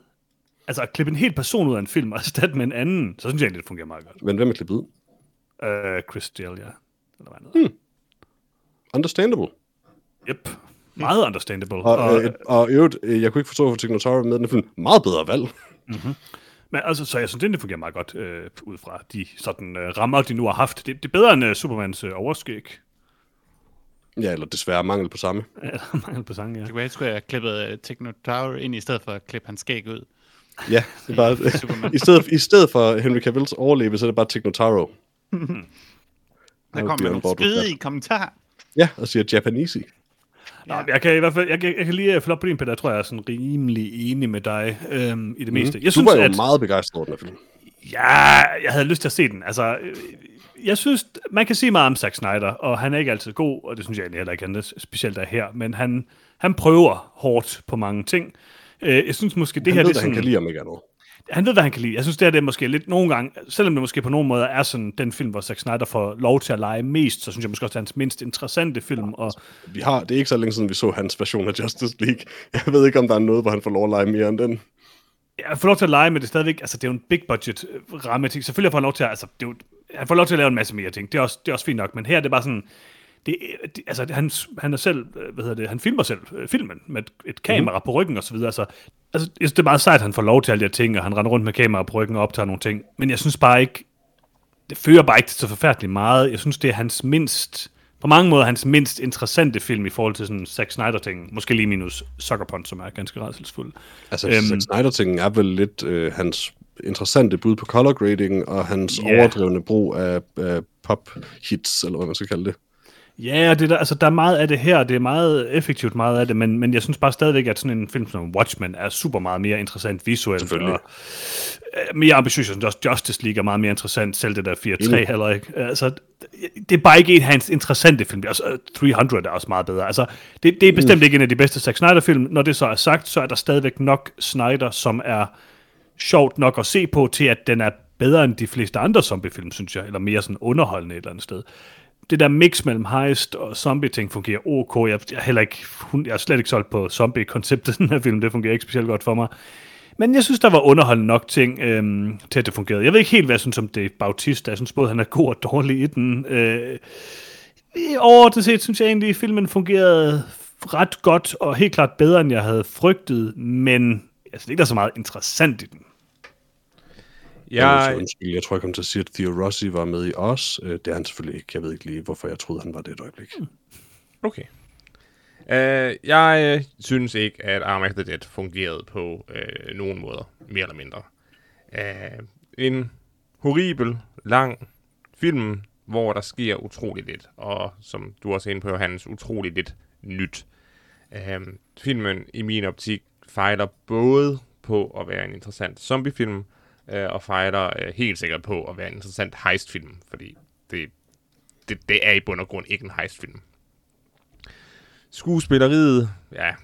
altså at klippe en hel person ud af en film og erstatte med en anden, så synes jeg egentlig, det fungerer meget godt. Men hvem er klippet ud? Uh, Chris Delia, eller hvad hedder. Understandable. Yep. Meget understandable. Og, og, øh, og øvrigt, øh, jeg kunne ikke forstå, hvorfor Tignotaro var med i den film. Meget bedre valg. Men altså, så jeg synes, det fungerer meget godt øh, ud fra de sådan øh, rammer, de nu har haft. Det, det er bedre end øh, Supermans øh, overskæg. Ja, eller desværre mangel på samme. Eller mangel på sang, ja. Det kunne være, at jeg skulle have klippet uh, Techno Tower ind, i stedet for at klippe hans skæg ud. Ja, det er bare, i, stedet, I stedet for Henry Cavills overleve, så er det bare Tignotaro. Der kommer nogle board with spydige kommentarer. Ja, og siger Japanese. Men jeg kan i hvert fald, jeg, kan- jeg kan lige øh, følge op på din, Peter. Jeg tror, jeg er sådan rimelig enig med dig øhm, i det meste. Jeg Du synes, var jo at, meget begejstret over den film. Ja, jeg havde lyst til at se den. Altså, øh, jeg synes, man kan sige meget om Zack Snyder, og han er ikke altid god, og det synes jeg egentlig heller ikke, han er specielt er her, men han, han prøver hårdt på mange ting. Øh, Jeg synes måske, det Det her... han ved, det er hvad han sådan, kan lide om ikke andet. Han ved, hvad han kan lide. Jeg synes, det her det er måske lidt nogle gange, selvom det måske på nogle måder er sådan den film, hvor Zack Snyder får lov til at lege mest, så synes jeg måske også, det er hans mindst interessante film. Og Vi har, det er ikke så længe siden, vi så hans version af Justice League. Jeg ved ikke, om der er noget, hvor han får lov at lege mere end den. jeg får lov til at lege, men det er stadigvæk, altså det er jo en big budget øh, ramme ting. Selvfølgelig får han lov til at, altså det er jo, han får lov til at lave en masse mere ting. Det er også, det er også fint nok, men her er det bare sådan, det, det, altså han, han er selv, øh, hvad hedder det, han filmer selv øh, filmen med et, et kamera mm. på ryggen og så videre. Altså, altså, jeg synes, det er meget sejt, at han får lov til alle de her ting, og han render rundt med kamera på ryggen og optager nogle ting. Men jeg synes bare ikke, det fører bare ikke til så forfærdeligt meget. Jeg synes, det er hans mindst, på mange måder hans mindst interessante film i forhold til sådan Zack Snyder-ting. Måske lige minus Sucker Punch, som er ganske redselsfuld. Altså, Øhm. Zack Snyder-tingen er vel lidt øh, hans interessante bud på color grading, og hans yeah. overdrevne brug af, af pop-hits, eller hvad man skal kalde det. Ja, det der, altså, der er meget af det her, det er meget effektivt meget af det, men, men jeg synes bare stadigvæk, at sådan en film som Watchmen er super meget mere interessant visuelt. Og, øh, mere ambitiøs, jeg synes også Justice League er meget mere interessant, selv det der 4-3 Enig. heller ikke. Altså, det er bare ikke en af hans interessante film. Altså, øh, 300 er også meget bedre. Altså, det, det er bestemt Mm. ikke en af de bedste Zack Snyder-film. Når det så er sagt, så er der stadigvæk nok Snyder, som er sjovt nok at se på, til at den er bedre end de fleste andre zombiefilm, synes jeg, eller mere sådan underholdende et eller andet sted. Det der mix mellem heist og zombie-ting fungerer ok. Jeg, jeg, er heller ikke, jeg er slet ikke solgt på zombie-konceptet i den her film. Det fungerer ikke specielt godt for mig. Men jeg synes, der var underholdende nok ting øhm, til, at det fungerede. Jeg ved ikke helt, hvad jeg synes om det Bautista. Jeg synes både, han er god og dårlig i den. Øh, overordnet set synes jeg egentlig, at filmen fungerede ret godt, og helt klart bedre, end jeg havde frygtet, men altså, jeg synes ikke, der er så meget interessant i den. Jeg, undskyld, jeg tror, jeg kom til at sige, at Theo Rossi var med i os. Øh, Det er han selvfølgelig ikke. Jeg ved ikke lige, hvorfor jeg troede, han var det et øjeblik. Okay. Uh, jeg øh, synes ikke, at Arm the Dead fungerede på uh, nogen måder, mere eller mindre. Uh, en horribel, lang film, hvor der sker utrolig lidt, og som du også er inde på, Hans, utrolig lidt nyt. Uh, filmen, i min optik, fejler både på at være en interessant zombiefilm, uh, og fejler uh, helt sikkert på at være en interessant heistfilm, fordi det, det, det er i bund og grund ikke en heistfilm. Skuespilleriet, ja,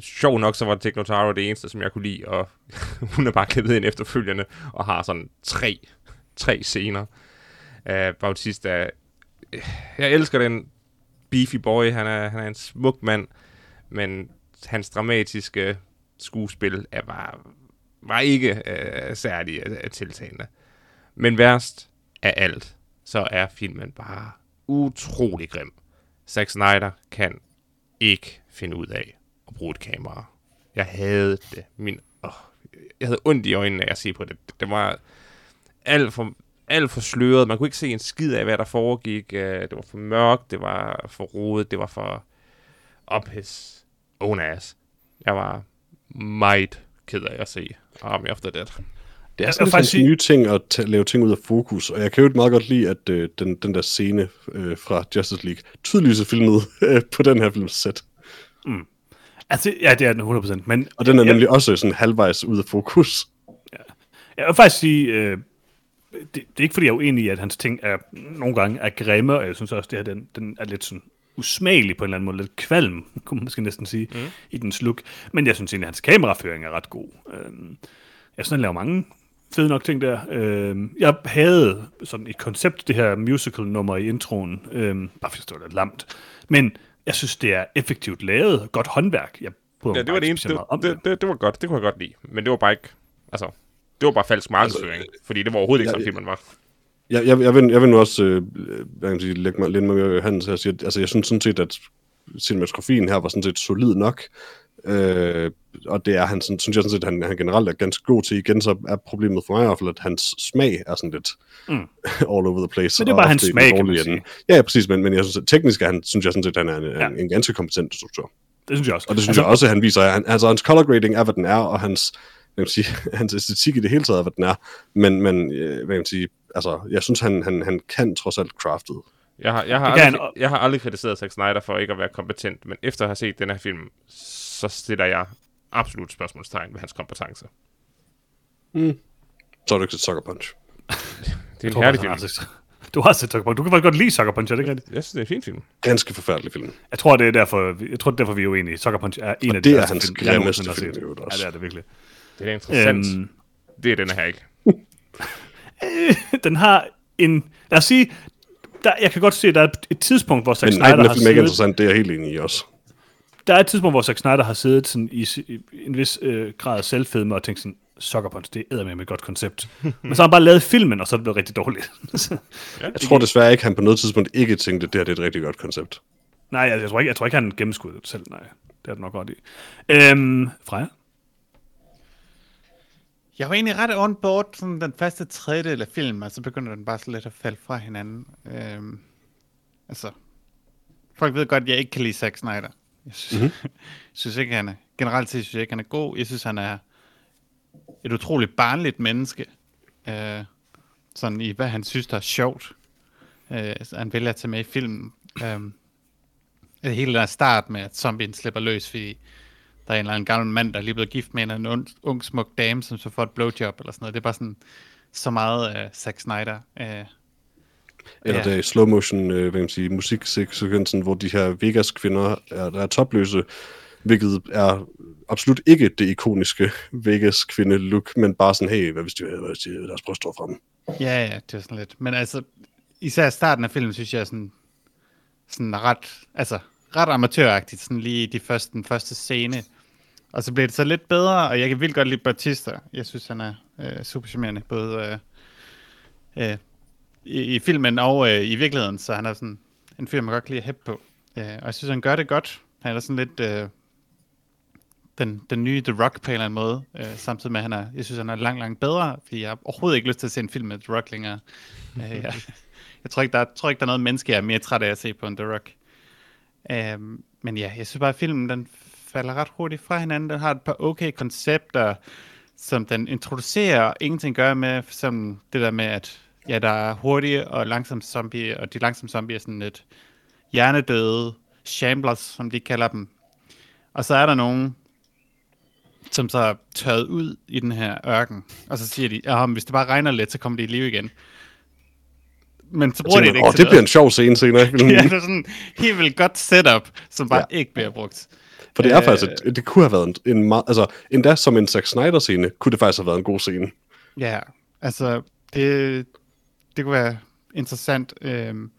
sjov nok, så var Technotaro det eneste, som jeg kunne lide, og hun er bare klippet ind efterfølgende, og har sådan tre, tre scener. Uh, Bautista, øh, jeg elsker den beefy boy, han er, han er en smuk mand, men hans dramatiske skuespil er bare, var ikke øh, særlig øh, tiltalende. Men værst af alt, så er filmen bare utrolig grim. Zack Snyder kan ikke finde ud af at bruge et kamera. Jeg havde det. Min, åh, jeg havde ondt i øjnene af at se på det. Det var alt for alt for sløret. Man kunne ikke se en skid af, hvad der foregik. Øh, det var for mørkt, det var for rodet, det var for ophids. his own oh, ass. Jeg var meget ked af at se Army the Dead. Det er sådan faktisk sige- nye ting at ta- lave ting ud af fokus, og jeg kan jo meget godt lide, at øh, den, den der scene øh, fra Justice League tydeligvis er filmet øh, på den her films sæt. Altså, ja, det er den 100%. Men Og den er jeg, nemlig også sådan halvvejs ud af fokus. jeg vil faktisk sige, øh, det, det er ikke fordi, jeg er uenig i, at hans ting er nogle gange er grimme, og jeg synes også, det her, den, den er lidt sådan usmagelig på en eller anden måde, lidt kvalm, kunne man måske næsten sige, mm. i dens look. Men jeg synes egentlig, at hans kameraføring er ret god. Øhm, jeg synes, han laver mange fede nok ting der. Øhm, jeg havde sådan et koncept, det her musical-nummer i introen, øhm, bare fordi det var lidt lamt. Men jeg synes, det er effektivt lavet, godt håndværk. Jeg Ja, det var det eneste. Det, det. det, det, var godt. Det kunne jeg godt lide. Men det var bare ikke... Altså, det var bare falsk markedsføring. Altså, fordi det var overhovedet ikke ja, sådan, filmen var. Jeg, jeg, jeg, vil, jeg vil nu også øh, hvad kan sige, lægge mig lidt med Hans her, sige, at, altså jeg synes sådan set, at cinematografien her var sådan set solid nok, øh, og det er han, sådan, synes jeg sådan set, at han, han generelt er ganske god til. Igen, så er problemet for mig i hvert fald, at hans smag er sådan lidt Mm. all over the place. Men det er bare hans smag, kan man sige. Ja, ja, præcis, men, men jeg synes, at teknisk er han, synes jeg sådan set, at han er en, Ja. en, en ganske kompetent instruktør. Det synes jeg også. Og det synes altså, jeg også, at han viser, han, altså, hans color grading er, hvad den er, og hans, hvad man sige, hans æstetik i det hele taget er, hvad den er. Men, men øh, hvad man sige, altså, jeg synes, han, han, han kan trods alt craftet. Jeg har, jeg, har Det aldrig, han- jeg har aldrig kritiseret Zack Snyder for ikke at være kompetent, men efter at have set den her film, så stiller jeg absolut spørgsmålstegn ved hans kompetencer. Så er du ikke set Sucker Punch. Det er en herlig film. Du har set Sucker Punch. Du kan faktisk godt lide Sucker Punch, er det ikke rigtigt? Jeg synes, det er en fin film. Ganske forfærdelig film. Jeg tror, det er derfor, jeg tror, det er derfor vi er uenige. Sucker Punch er en Og af det de er værste hans film, jeg grimmeste film. Ja, det er det virkelig. Det er interessant. Øhm... Det er den her ikke. den har en... Lad os sige, der, jeg kan godt se, at der er et tidspunkt, hvor Zack Men nej, Snyder den har er er ikke siddet... interessant, det er jeg helt enig i også. Der er et tidspunkt, hvor Zack Snyder har siddet sådan i, i en vis øh, grad af selvfedme og tænkt sådan, Sucker Punch, det er med et godt koncept. Men så har han bare lavet filmen, og så er det blevet rigtig dårligt. Jeg tror desværre ikke, han på noget tidspunkt ikke tænkte, at det her det er et rigtig godt koncept. nej, jeg, jeg, tror ikke, jeg tror ikke, han gennemskuddet det selv. Nej, det er det nok godt i. Øhm, Freja? Jeg var egentlig ret on board sådan den første tredjedel af filmen, og så begynder den bare så lidt at falde fra hinanden. Øhm, altså, folk ved godt, at jeg ikke kan lide Zack Snyder. Jeg synes, mm-hmm. synes ikke, han er, generelt set synes jeg ikke, han er god. Jeg synes, han er et utroligt barnligt menneske. Øh, sådan i, hvad han synes, der er sjovt. Øh, han vælger at tage med i filmen. Øh, hele der start med, at zombien slipper løs, fordi der er en eller anden gammel mand, der er lige blevet gift med en, eller anden ung, smuk dame, som så får et blowjob eller sådan noget. Det er bare sådan så meget af uh, Zack Snyder. Uh, Eller Ja. det er slow motion, øh, hvad kan man sige, musiksekvensen, hvor de her Vegas-kvinder er, der er topløse, hvilket er absolut ikke det ikoniske Vegas-kvinde-look, men bare sådan, hey, hvad hvis de hvad hvis de, deres bryst står frem? ja, ja, det er sådan lidt. Men altså, især starten af filmen, synes jeg er sådan, sådan ret, altså, ret amatøragtigt, sådan lige de første, den første scene. Og så bliver det så lidt bedre, og jeg kan vildt godt lide Batista. Jeg synes, han er øh, super charmerende, både øh, øh, i, i filmen og øh, i virkeligheden, så han er sådan en film, man godt kan lide at hæppe på. Øh, og jeg synes, han gør det godt. Han er sådan lidt øh, den, den nye The Rock på en eller anden måde, øh, samtidig med, at han er, jeg synes, han er langt, langt bedre, fordi jeg har overhovedet ikke lyst til at se en film med The Rock længere. øh, jeg, jeg tror ikke, der, er- tror ikke, der er noget menneske, jeg er mere træt af at se på en The Rock. Øh, men ja, jeg synes bare, at filmen den falder ret hurtigt fra hinanden. Den har et par okay koncepter, som den introducerer, og ingenting gør med, som det der med, at ja, der er hurtige og langsomme zombier, og de langsomme zombier er sådan lidt hjernedøde shamblers, som de kalder dem. Og så er der nogen, som så er tørret ud i den her ørken, og så siger de, ja, hvis det bare regner lidt, så kommer de i live igen. Men så bruger de det Tænker, ikke Åh, det noget. bliver en sjov scene senere. i filmen." Ja, det er sådan helt vildt godt setup, som bare ja. ikke bliver brugt. For det er Øh, faktisk, et, det kunne have været en, en meget, altså endda som en Zack Snyder-scene, kunne det faktisk have været en god scene. Ja, altså, det, det kunne være interessant. Øhm,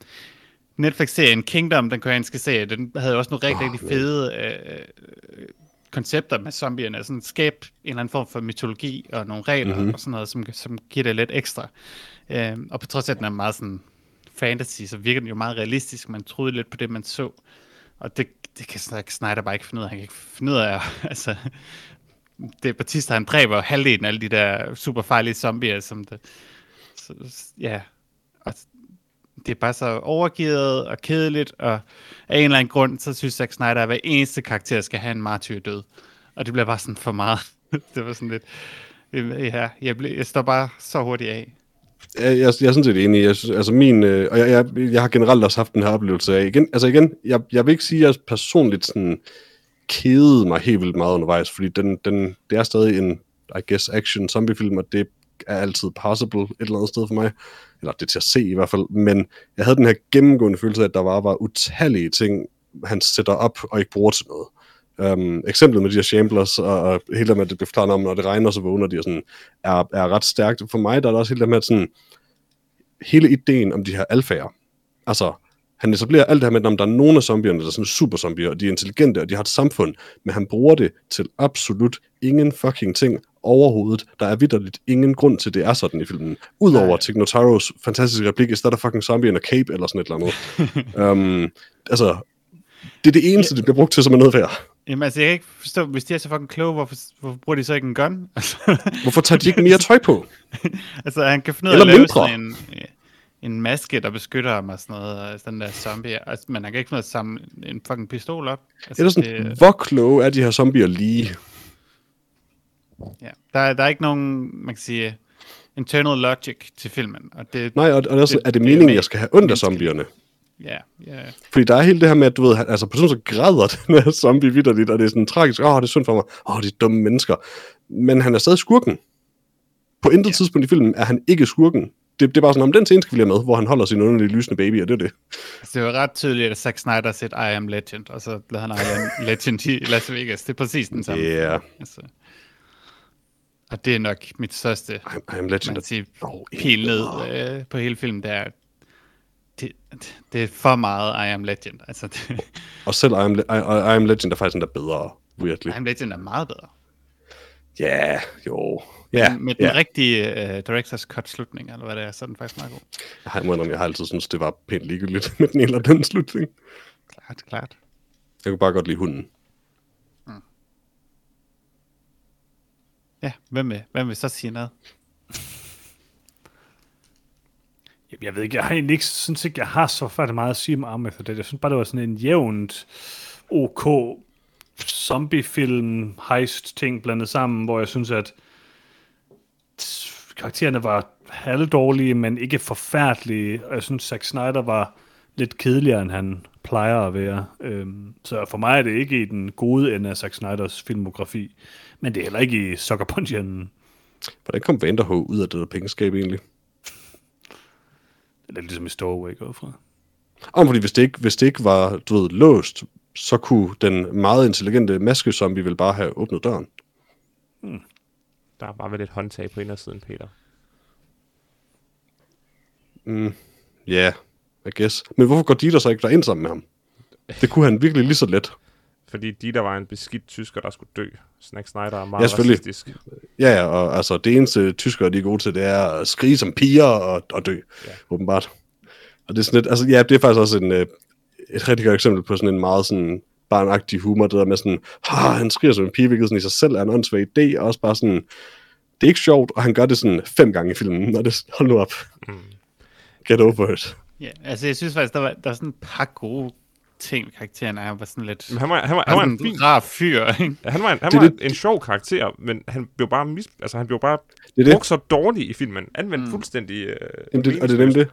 Netflix-serien Kingdom, den koreanske serie, den havde også nogle rigtig, Åh, rigtig fede øh, koncepter med zombierne. Sådan skab en eller anden form for mytologi og nogle regler mm-hmm. og sådan noget, som, som giver det lidt ekstra. Øhm, og på trods af, at den er meget sådan fantasy, så virker den jo meget realistisk. Man troede lidt på det, man så. Og det, det kan Snyder bare ikke finde ud af. Han kan ikke finde ud af, altså, det er Batista, han dræber halvdelen af alle de der super farlige zombier, som det, Så, ja, og det er bare så overgivet og kedeligt, og af en eller anden grund, så synes Zack Snyder, at hver eneste karakter skal have en martyr død. Og det bliver bare sådan for meget. det var sådan lidt... Ja, jeg, blev, jeg står bare så hurtigt af. Jeg, jeg, jeg er sådan set enig. Jeg, synes- altså min, øh, og jeg, jeg, jeg har generelt også haft den her oplevelse af, igen, altså igen, jeg, jeg vil ikke sige, at jeg personligt sådan kedede mig helt vildt meget undervejs, fordi den, den, det er stadig en, I guess, action zombiefilm, og det er altid possible et eller andet sted for mig, eller det er til at se i hvert fald, men jeg havde den her gennemgående følelse af, at der var, var utallige ting, han sætter op og ikke bruger til noget. Um, eksemplet med de her shamblers, og, og hele det med, at det bliver forklaret om, når det regner, så vågner de, og sådan, er, er ret stærkt. For mig der er der også hele det med, at sådan, hele ideen om de her alfager, altså, han etablerer alt det her med, at der er nogle af zombierne, der er sådan super zombier, og de er intelligente, og de har et samfund, men han bruger det til absolut ingen fucking ting overhovedet. Der er vidderligt ingen grund til, at det er sådan i filmen. Udover. Tignotaros fantastiske replik, i stedet der fucking zombie and a cape, eller sådan et eller andet. um, altså, det er det eneste, det bliver brugt til, som er noget værd. Jamen altså, jeg kan ikke forstå, hvis de er så fucking kloge, hvorfor, hvorfor bruger de så ikke en gun? Altså, Hvorfor tager de ikke mere tøj på? altså han kan finde ud af at lave mindre. sådan en, en maske, der beskytter ham og sådan noget, og den der zombie. Altså, men han kan ikke finde at samle en fucking pistol op. Altså, Eller sådan, det, hvor kloge er de her zombier lige? ja. der, der er ikke nogen, man kan sige, internal logic til filmen. Og det, Nej, og, og det er, sådan, Det- er det det meningen, jeg skal have ondt af zombierne? Ja, ja, Fordi der er hele det her med, at du ved, altså på sådan så græder den her zombie vidderligt, og det er sådan tragisk, åh, det er synd for mig, åh, de er dumme mennesker. Men han er stadig skurken. På intet ja. tidspunkt i filmen er han ikke skurken. Det, det er bare sådan, om den scene skal vi med, hvor han holder sin underlige lysende baby, og det er det. altså, det var ret tydeligt, at Zack Snyder set I Am Legend, og så blev han I Am Legend i Las Vegas. Det er præcis den samme. Ja, yeah. Altså. Og det er nok mit største I, I am legend. man kan sige, Oh, pil ned øh, på hele filmen, det er, det, det er for meget I Am Legend. Altså, det, Og selv I am, Le- I, I, am Legend er faktisk endda bedre, weirdly. I Am Legend er meget bedre. Ja, yeah, jo. Ja, Ja, med den ja. rigtige uh, director's cut slutning, eller hvad det er, så er den faktisk meget god. Jeg har, indrømme, jeg har altid syntes, det var pænt ligegyldigt med den ene eller den slutning. Klart, klart. Jeg kunne bare godt lide hunden. Ja, hvem vil, hvem vil så sige noget? Jamen, jeg ved ikke, jeg har egentlig ikke, synes ikke, jeg har så færdig meget at sige om Arm efter det. Jeg synes bare, det var sådan en jævnt OK zombiefilm heist ting blandet sammen, hvor jeg synes, at karaktererne var halvdårlige, men ikke forfærdelige. Og jeg synes, Zack Snyder var lidt kedeligere, end han plejer at være. Øhm, så for mig er det ikke i den gode ende af Zack Snyders filmografi, men det er heller ikke i Sucker Punch enden. Hvordan kom Vanderhog ud af det der pengeskab egentlig? Det er lidt ligesom i Stowaway går fra. Om fordi hvis det, ikke, hvis det ikke var, du ved, låst, så kunne den meget intelligente maskezombie vel bare have åbnet døren. Der var vel et håndtag på indersiden, Peter. Ja, yeah, I guess. Men hvorfor går de der så ikke derind sammen med ham? Det kunne han virkelig lige så let. Fordi de, der var en beskidt tysker, der skulle dø. Snack Snyder er meget Ja, racistisk. Ja, ja, og altså det eneste tyskere, de er gode til, det er at skrige som piger og, og dø, Ja. åbenbart. Og det er sådan lidt, altså ja, det er faktisk også en, øh, et rigtig godt eksempel på sådan en meget sådan barnagtig humor, det der med sådan, ha, han skriger som en pige, hvilket sådan i sig selv er en åndssvag idé, og også bare sådan, det er ikke sjovt, og han gør det sådan fem gange i filmen, og det, hold nu op. Mm. Get over it. Ja, altså jeg synes faktisk, der var, der var sådan et par gode ting karakteren, han var sådan lidt... Men han var, han var, Han han var var en fin... rar fyr, ikke? Han var, en, han Det er var det- en sjov karakter, men han blev bare mis, altså han blev bare Det er det. brugt så dårligt i filmen. Anvendt mm. fuldstændig... Øh, Jamen, det, og det er nemlig det.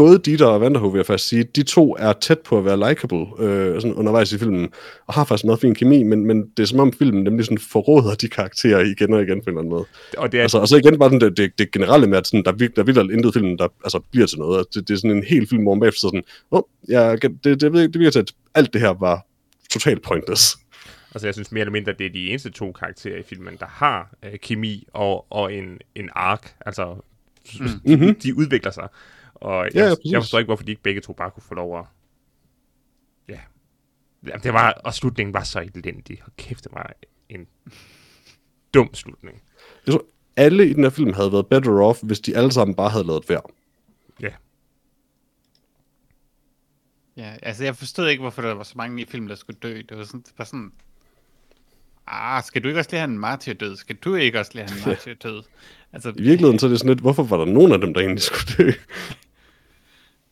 Både Dieter og Vanderhoof, vil jeg faktisk sige, de to er tæt på at være likable øh, sådan undervejs i filmen, og har faktisk meget fin kemi, men, men det er som om filmen nemlig sådan forråder de karakterer igen og igen på en eller anden måde. Og det er, Altså, og så igen bare den, det, det, det generelle med, at sådan, der, er vir- der er virkelig intet film, der altså, bliver til noget. Det, det er sådan en hel film, hvor man bagefter sådan, åh, oh, ja, det, det, det, det virker til, at alt det her var totalt pointless. altså jeg synes mere eller mindre, at det er de eneste to karakterer i filmen, der har øh, kemi og, og en, en ark. Altså, mm. de, Mhm. de udvikler sig. Og jeg, Ja, ja, jeg forstår ikke, hvorfor de ikke begge to bare kunne få lov at... Ja. Jamen, det var, og slutningen var så elendig. Og kæft, det var en dum slutning. Jeg tror, alle i den her film havde været better off, hvis de alle sammen bare havde lavet værd. Ja. Ja, altså jeg forstod ikke, hvorfor der var så mange i filmen, der skulle dø. Det var sådan, det var sådan ah, skal du ikke også lige have en martyrdød? Skal du ikke også lige have en martyrdød? Altså, I virkeligheden så er det sådan lidt, hvorfor var der nogen af dem, der egentlig skulle dø?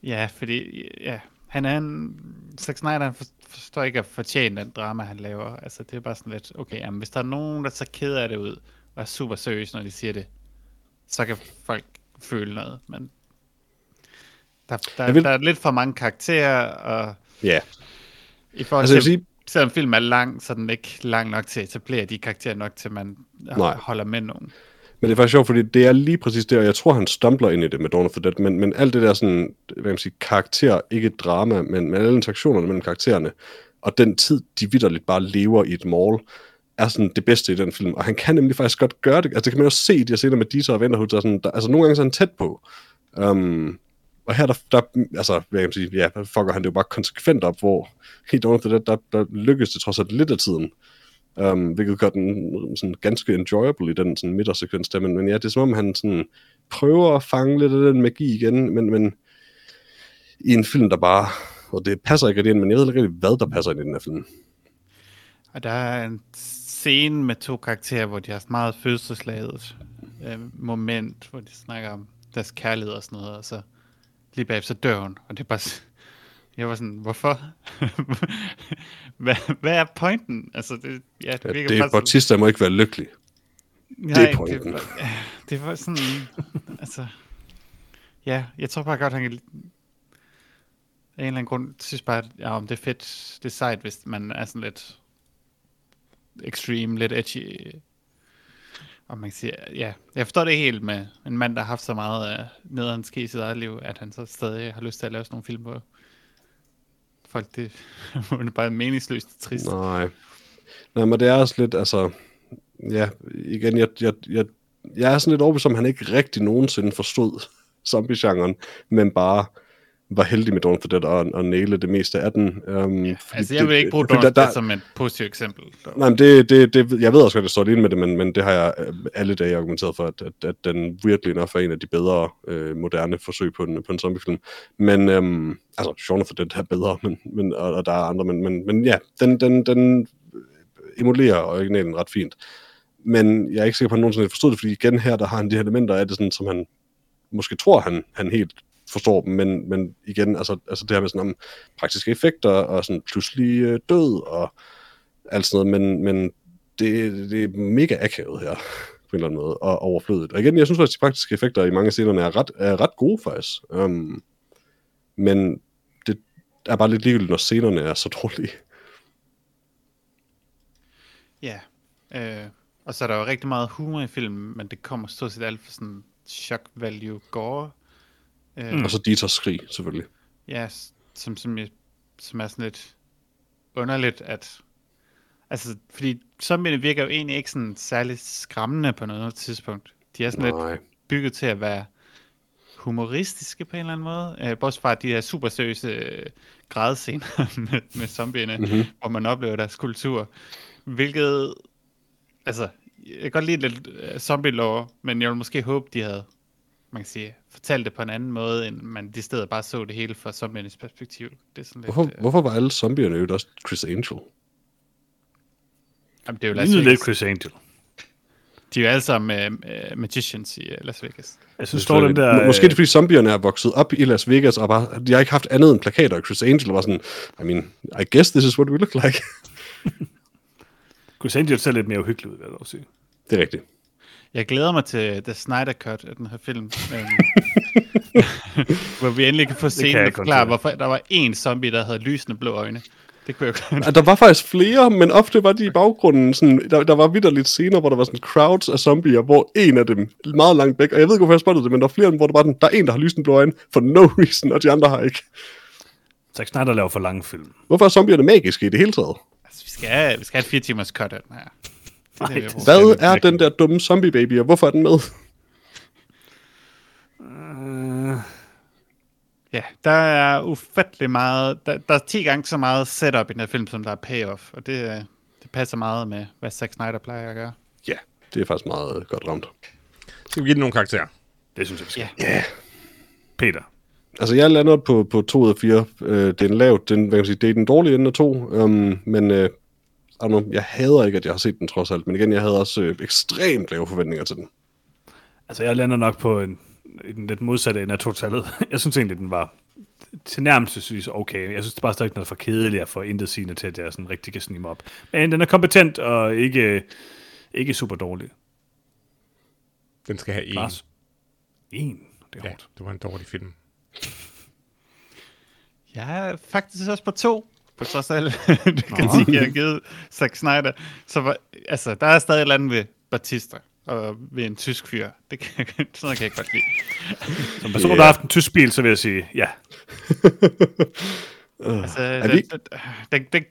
Ja, fordi ja, han er en... Zack Snyder han for- forstår ikke at fortjene den drama, han laver. Altså, det er bare sådan lidt, okay, jamen, hvis der er nogen, der tager ked af det ud, og er super seriøs, når de siger det, så kan folk føle noget, men der, der, Jeg vil- der er lidt for mange karakterer, og Ja, i forhold altså til, sige, selvom filmen er lang, så er den ikke lang nok til at etablere de karakterer nok, til man Nej. holder med nogen. Men det er faktisk sjovt, fordi det er lige præcis det, og jeg tror, han stumbler ind i det med Dawn of the Dead, men, men alt det der sådan, hvad man sige, karakter, ikke drama, men, men alle interaktionerne mellem karaktererne, og den tid, de vidderligt bare lever i et mall, er sådan det bedste i den film, og han kan nemlig faktisk godt gøre det, altså det kan man jo se i de her scener med Deezer og Venterhut, Der sådan, der, altså nogle gange så er han tæt på, um, og her, der, der, altså, hvad kan man sige, ja, fucker han det jo bare konsekvent op, hvor i Dawn of the Dead, der, der lykkes det trods alt lidt af tiden, Um, hvilket gør den sådan ganske enjoyable i den sådan midtersekvens der, men, men ja, det er som om han sådan prøver at fange lidt af den magi igen, men, men i en film, der bare, og det passer ikke rigtig ind, men jeg ved ikke rigtig, hvad der passer ind i den her film. Og der er en scene med to karakterer, hvor de har meget følelsesladet øh, moment, hvor de snakker om deres kærlighed og sådan noget, og så lige bagefter så dør hun, og det er bare... Jeg var sådan, hvorfor? hvad, hvad er pointen? Altså, det, ja, det Ja, det er Bautista må ikke være lykkelig. Nej, det er pointen. Det, det var sådan, altså... Ja, jeg tror bare godt, han kan... Af en eller anden grund synes bare, at ja, om det er fedt, det er sejt, hvis man er sådan lidt extreme, lidt edgy. Og man kan sige, ja, jeg forstår det helt med en mand, der har haft så meget af nederen ske i sit eget liv, at han så stadig har lyst til at lave sådan nogle film, hvor folk, det, hvor bare meningsløst og trist. Nej. Nej, men det er også lidt, altså, ja, igen, jeg, jeg, jeg, jeg er sådan lidt overbevist om, han ikke rigtig nogensinde forstod zombie-genren, men bare var heldig med Dawn of the Dead og, og næle det meste af den. Um, Ja, altså, jeg vil ikke bruge Dawn of the Dead som et positivt eksempel. Nej, men det, det, det, jeg ved også godt, at det står lige med det, men, men det har jeg øh, alle dage argumenteret for, at, at, at den virkelig nok er en af de bedre øh, moderne forsøg på en, på en zombiefilm. Men, øhm, altså, Shaun of the Dead er bedre, men, men, og, og der er andre, men, men, men ja, den, den, den emulerer originalen ret fint. Men jeg er ikke sikker på, at han nogensinde forstået det, fordi igen her, der har han de her elementer af det, sådan, som han måske tror, han, han helt forstår dem, men, men igen, altså, altså det her med sådan om praktiske effekter, og sådan pludselig øh, død, og alt sådan noget, men, men det, det er mega akavet her, på en eller anden måde, og overflødigt. Og igen, jeg synes faktisk, de praktiske effekter i mange af scenerne er ret, er ret gode, faktisk. Um, men det er bare lidt ligegyldigt, når scenerne er så dårlige. Ja, øh, og så er der jo rigtig meget humor i filmen, men det kommer stort set alt for sådan shock value gore. Øh, Mm. Og så Dieters skrig, selvfølgelig. Ja, som, som, jeg- som er sådan lidt underligt, at... Altså, fordi zombierne virker jo egentlig ikke sådan særlig skræmmende på noget tidspunkt. De er sådan lidt Nej. bygget til at være humoristiske på en eller anden måde. Øh, bortset fra de her super seriøse øh, grædscener med, med zombierne, mm-hmm. hvor man oplever deres kultur. Hvilket, altså, jeg kan godt lide lidt uh, zombie lore, men jeg vil måske håbe, de havde, man kan sige, fortalt det på en anden måde, end man de steder bare så det hele fra zombiernes perspektiv. Det er sådan lidt, Hvorfor, øh, hvorfor var alle zombierne jo også Chris Angel? jamen, det er jo Las Lignede lidt Vegas. Chris Angel. De er jo alle sammen uh, magicians i uh, Las Vegas. Jeg synes, står den der... Må- Måske er det, fordi zombierne er vokset op i Las Vegas, og bare, de har ikke haft andet end plakater, og Chris Angel var sådan, I mean, I guess this is what we look like. Chris Angel ser lidt mere uhyggelig ud, vil jeg dog sige. det er rigtigt. Jeg glæder mig til The Snyder Cut af den her film. øhm, hvor vi endelig kan få scenen og forklare, hvorfor der var én zombie, der havde lysende blå øjne. Det kunne jeg godt. Der var faktisk flere, men ofte var de i baggrunden. Sådan, der, der var vidderligt scener, hvor der var sådan crowds af zombier, hvor en af dem meget langt væk, og jeg ved ikke, hvorfor jeg spottede det, men der var flere af dem, hvor der, bare den, der er en, der har lysende blå øjne, for no reason, og de andre har ikke. Zack Snyder laver for lange film. Hvorfor er zombierne magiske i det hele taget? Altså, vi skal, have, vi skal have et fire timers cut af den her. Det er. Hvad er den der dumme zombie baby, og hvorfor er den med? Ja, der er ufattelig meget, der, der er 10 gange så meget setup i den her film, som der er payoff, og det, øh, det passer meget med, hvad Zack Snyder plejer at gøre. Ja, det er faktisk meget godt ramt. Skal vi give den nogle karakterer? Det synes jeg, vi skal. Ja. Peter. Altså, jeg lander på, på 2 ud af 4. Øh, det er en lav, den, hvad kan man sige, det er den dårlige ende af 2, um, men øh, I don't know, jeg hader ikke, at jeg har set den trods alt, men igen, jeg havde også øh, ekstremt lave forventninger til den. Altså, jeg lander nok på en, en lidt modsatte ende af totalet. Jeg synes egentlig, den var tilnærmelsesvis okay. Jeg synes det bare stadig, den er for kedelig og for intet sigende til, at jeg sådan rigtig kan snige mig op. Men den er kompetent og ikke, ikke super dårlig. Den skal have en. Lars? En? Det er Ja, hårdt. det var en dårlig film. Jeg er faktisk også på to, på trods af alle det kritik, jeg har givet Zack Snyder. Så var, altså, der er stadig et eller andet ved Batista og ved en tysk fyr. Det kan, sådan noget kan jeg godt lide. Som person, der har haft en tysk bil, så vil jeg sige, ja. Altså, Er den, vi- den, den,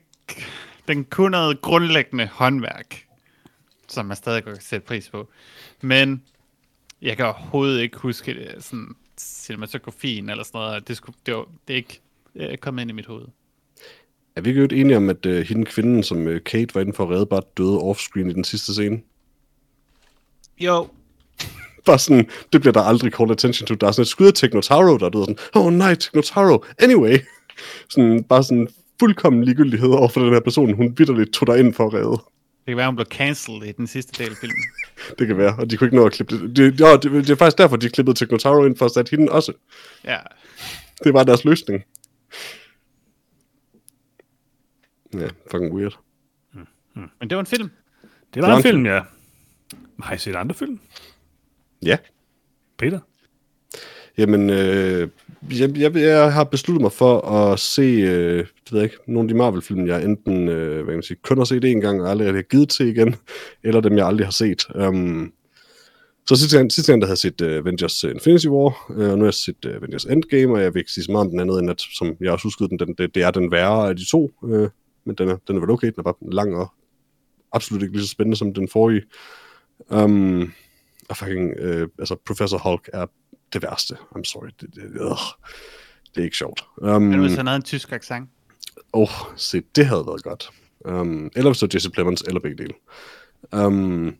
den kunne noget grundlæggende håndværk, som man stadig kan sætte pris på. Men jeg kan overhovedet ikke huske det, sådan cinematografien eller sådan noget. Det, skulle, det, var, det er ikke øh, kommet ind i mit hoved. Er vi ikke enige om, at øh, hende kvinden, som øh, Kate var inde for at redde, bare døde offscreen i den sidste scene? Jo, Bare sådan, det bliver der aldrig called attention to. Der er sådan et skud af Technotaro, der er død sådan, oh nej, Technotaro, anyway. Sådan, bare sådan fuldkommen ligegyldighed over for den her person, hun vidderligt tog dig ind for at redde. det kan være, hun blev cancelled i den sidste del af filmen. Det kan være, og de kunne ikke nå at klippe det. Det, det, det, det er faktisk derfor, de klippede Technotaro ind for at sætte hende også. Ja, Det var deres løsning. Ja, fucking weird. men det var en film. Det var Det var en en film, ja. Har I set andre film? Ja. Peter? Jamen, øh, jeg, jeg, jeg har besluttet mig for at se, øh, det ved jeg ikke, nogle af de Marvel-film, jeg enten øh, hvad kan man sige, kun har set en gang og aldrig har givet til igen, eller dem, jeg aldrig har set. Um, så sidste gang, sidste gang, der havde jeg set uh, Avengers Infinity War, uh, og nu har jeg set uh, Avengers Endgame, og jeg vil ikke sige så meget om den anden, end at, som jeg også huskede den, den det, det er den værre af de to, uh, men den er, den er vel okay, den er bare lang og absolut ikke lige så spændende som den forrige. Um, og fucking, uh, altså Professor Hulk er det værste. I'm sorry. Det, det, øh, det er ikke sjovt. Um, Men hvis han havde en tysk accent. Åh, oh, se, det havde været godt. Um, eller hvis det var Jesse Plemons, eller begge dele. Um,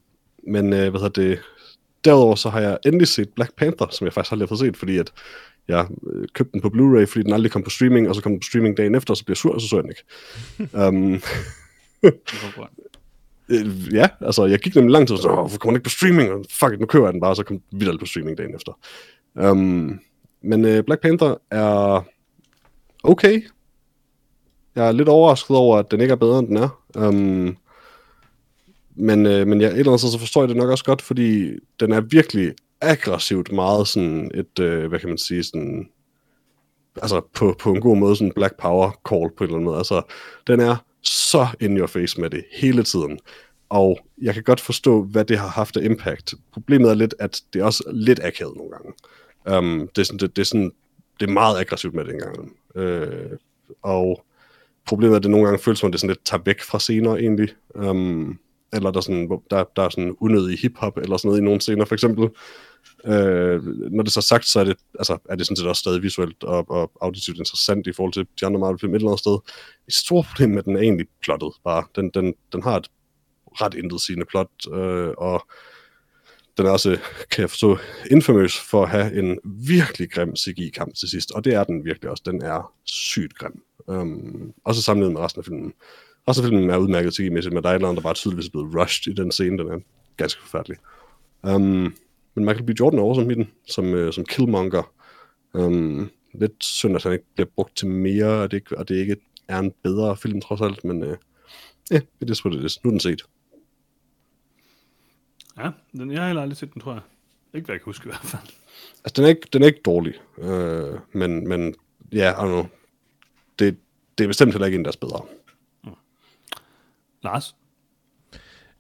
men øh, hvad hedder det? Derudover så har jeg endelig set Black Panther, som jeg faktisk har fået set, fordi at jeg øh, købte den på Blu-ray, fordi den aldrig kom på streaming, og så kom den på streaming dagen efter, og så blev jeg sur, og så så jeg den ikke. um, Øh, ja, altså, jeg gik nemlig lang tid og så, hvorfor kommer den ikke på streaming? Og fuck it, nu køber jeg den bare, og så kom den på streaming dagen efter. Um, men uh, Black Panther er okay. Jeg er lidt overrasket over, at den ikke er bedre, end den er. Um, men, uh, men jeg, et eller andet så forstår jeg det nok også godt, fordi den er virkelig aggressivt meget sådan et, øh, hvad kan man sige, sådan, altså på, på en god måde, sådan Black Power call på en eller anden måde. Altså, den er så in your face med det hele tiden. Og jeg kan godt forstå, hvad det har haft af impact. Problemet er lidt, at det er også lidt akavet nogle gange. Um, det, er sådan, det, det, er sådan, det er meget aggressivt med det engang. Uh, øh, og problemet er, at det nogle gange føles som, at det sådan lidt tager væk fra scener egentlig. Um, eller der er, sådan, der, der er sådan unødig hiphop eller sådan noget i nogle scener, for eksempel. Øh, når det så er sagt, så er det, altså, er det sådan set også stadig visuelt og, og auditivt interessant i forhold til de andre Marvel-film et eller andet sted. Et stort problem med, at den er egentlig plottet bare. Den, den, den har et ret intetsigende plot, øh, og den er også, kan jeg forstå, infamous for at have en virkelig grim CGI-kamp til sidst, og det er den virkelig også. Den er sygt grim. Øhm, um, også sammenlignet med resten af filmen. Resten af filmen er udmærket CGI-mæssigt, men der er et eller andet, der bare tydeligvis er blevet rushed i den scene, den er ganske forfærdelig. Um, men Michael B. Jordan er awesome i den, som, øh, som Killmonger. Um, lidt synd, at han ikke bliver brugt til mere, og det, ikke, og det ikke er en bedre film trods alt, men øh, ja, yeah, det er sgu det. Nu er den set. Ja, den, jeg har heller aldrig set den, tror jeg. Ikke hvad jeg kan huske i hvert fald. Altså, den er ikke, den er ikke dårlig, øh, men, men ja, yeah, I don't know. Det, det er bestemt heller ikke en, der er bedre. Lars?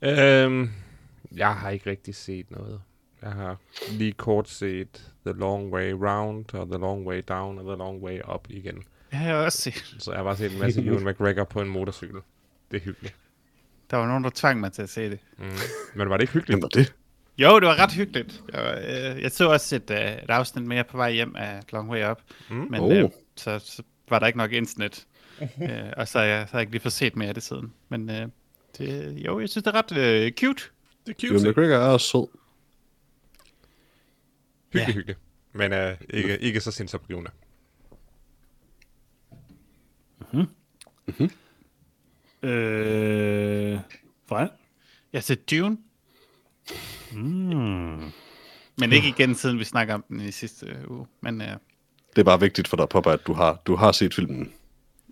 Øhm, jeg har ikke rigtig set noget. Jeg har lige kort set The Long Way Round, og The Long Way Down, og The Long Way Up igen. Har jeg også set. Så jeg har bare set en masse Ewan McGregor på en motorcykel. Det er hyggeligt. Der var nogen, der tvang mig til at se det. Mm. Men var det ikke hyggeligt? Hvem var det? Jo, det var ret hyggeligt. Jeg, øh, jeg så også et, øh, et afsnit mere på vej hjem af Long Way Up. Mm. Men Oh. øh, så, så var der ikke nok internet. øh, og så har, jeg, så har jeg ikke lige fået set mere af det siden. Men øh, det, jo, jeg synes, det er ret øh, cute. Det er Ewan McGregor er også sød. Hyggelig, Ja. hyggelig. Men uh, ikke, ikke så sindsoprivende. Øh, Freja? Jeg har set Dune, Mm. men ikke igen, siden vi snakker om den i sidste øh, uge. Men øh, Det er bare vigtigt for dig, Popper, at du har, du har set filmen.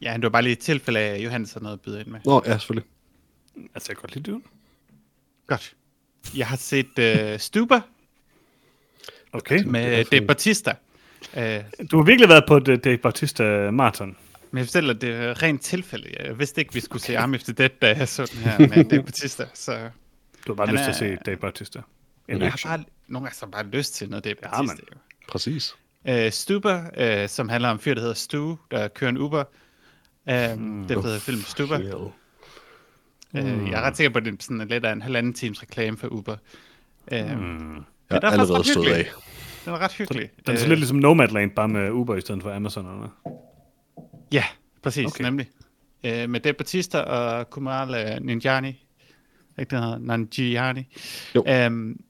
ja, det var bare lige et tilfælde af, at Johannes har noget at byde ind med. Nå, ja, selvfølgelig. Altså, jeg kan godt lide Dune. Godt. Jeg har set øh, Stuber Okay. med Dave Bautista. Øh, Du har virkelig været på det Dave Bautista Marathon. Men jeg fortæller, det er rent tilfælde. Jeg vidste ikke, vi skulle se Arm Efter Dead, da jeg så den her med Dave Bautista. Så Du har bare Han lyst til at er- se Dave Bautista. Jeg har bare, nogle gange så bare lyst til noget Dave Ja, Bautista. mand. Præcis. Ja, uh, Stuber, uh, som handler om en fyr, der hedder Stu, der kører en Uber. Um, mm. Det hedder film Stuber. Hell. Uh, jeg er ret sikker på, at det er sådan lidt af en halvanden times reklame for Uber. Uh, mm. Jeg den er er faktisk allerede ret stået hyggelig. af. Den er ret hyggelig. Den er så Øh, lidt ligesom Nomadland, bare med Uber i stedet for Amazon. Eller? noget. Ja, præcis, Okay. nemlig. Øh, med Dave Bautista og Kumail uh, Ninjani. Ikke den hedder? Nanjiani. Jo. Um,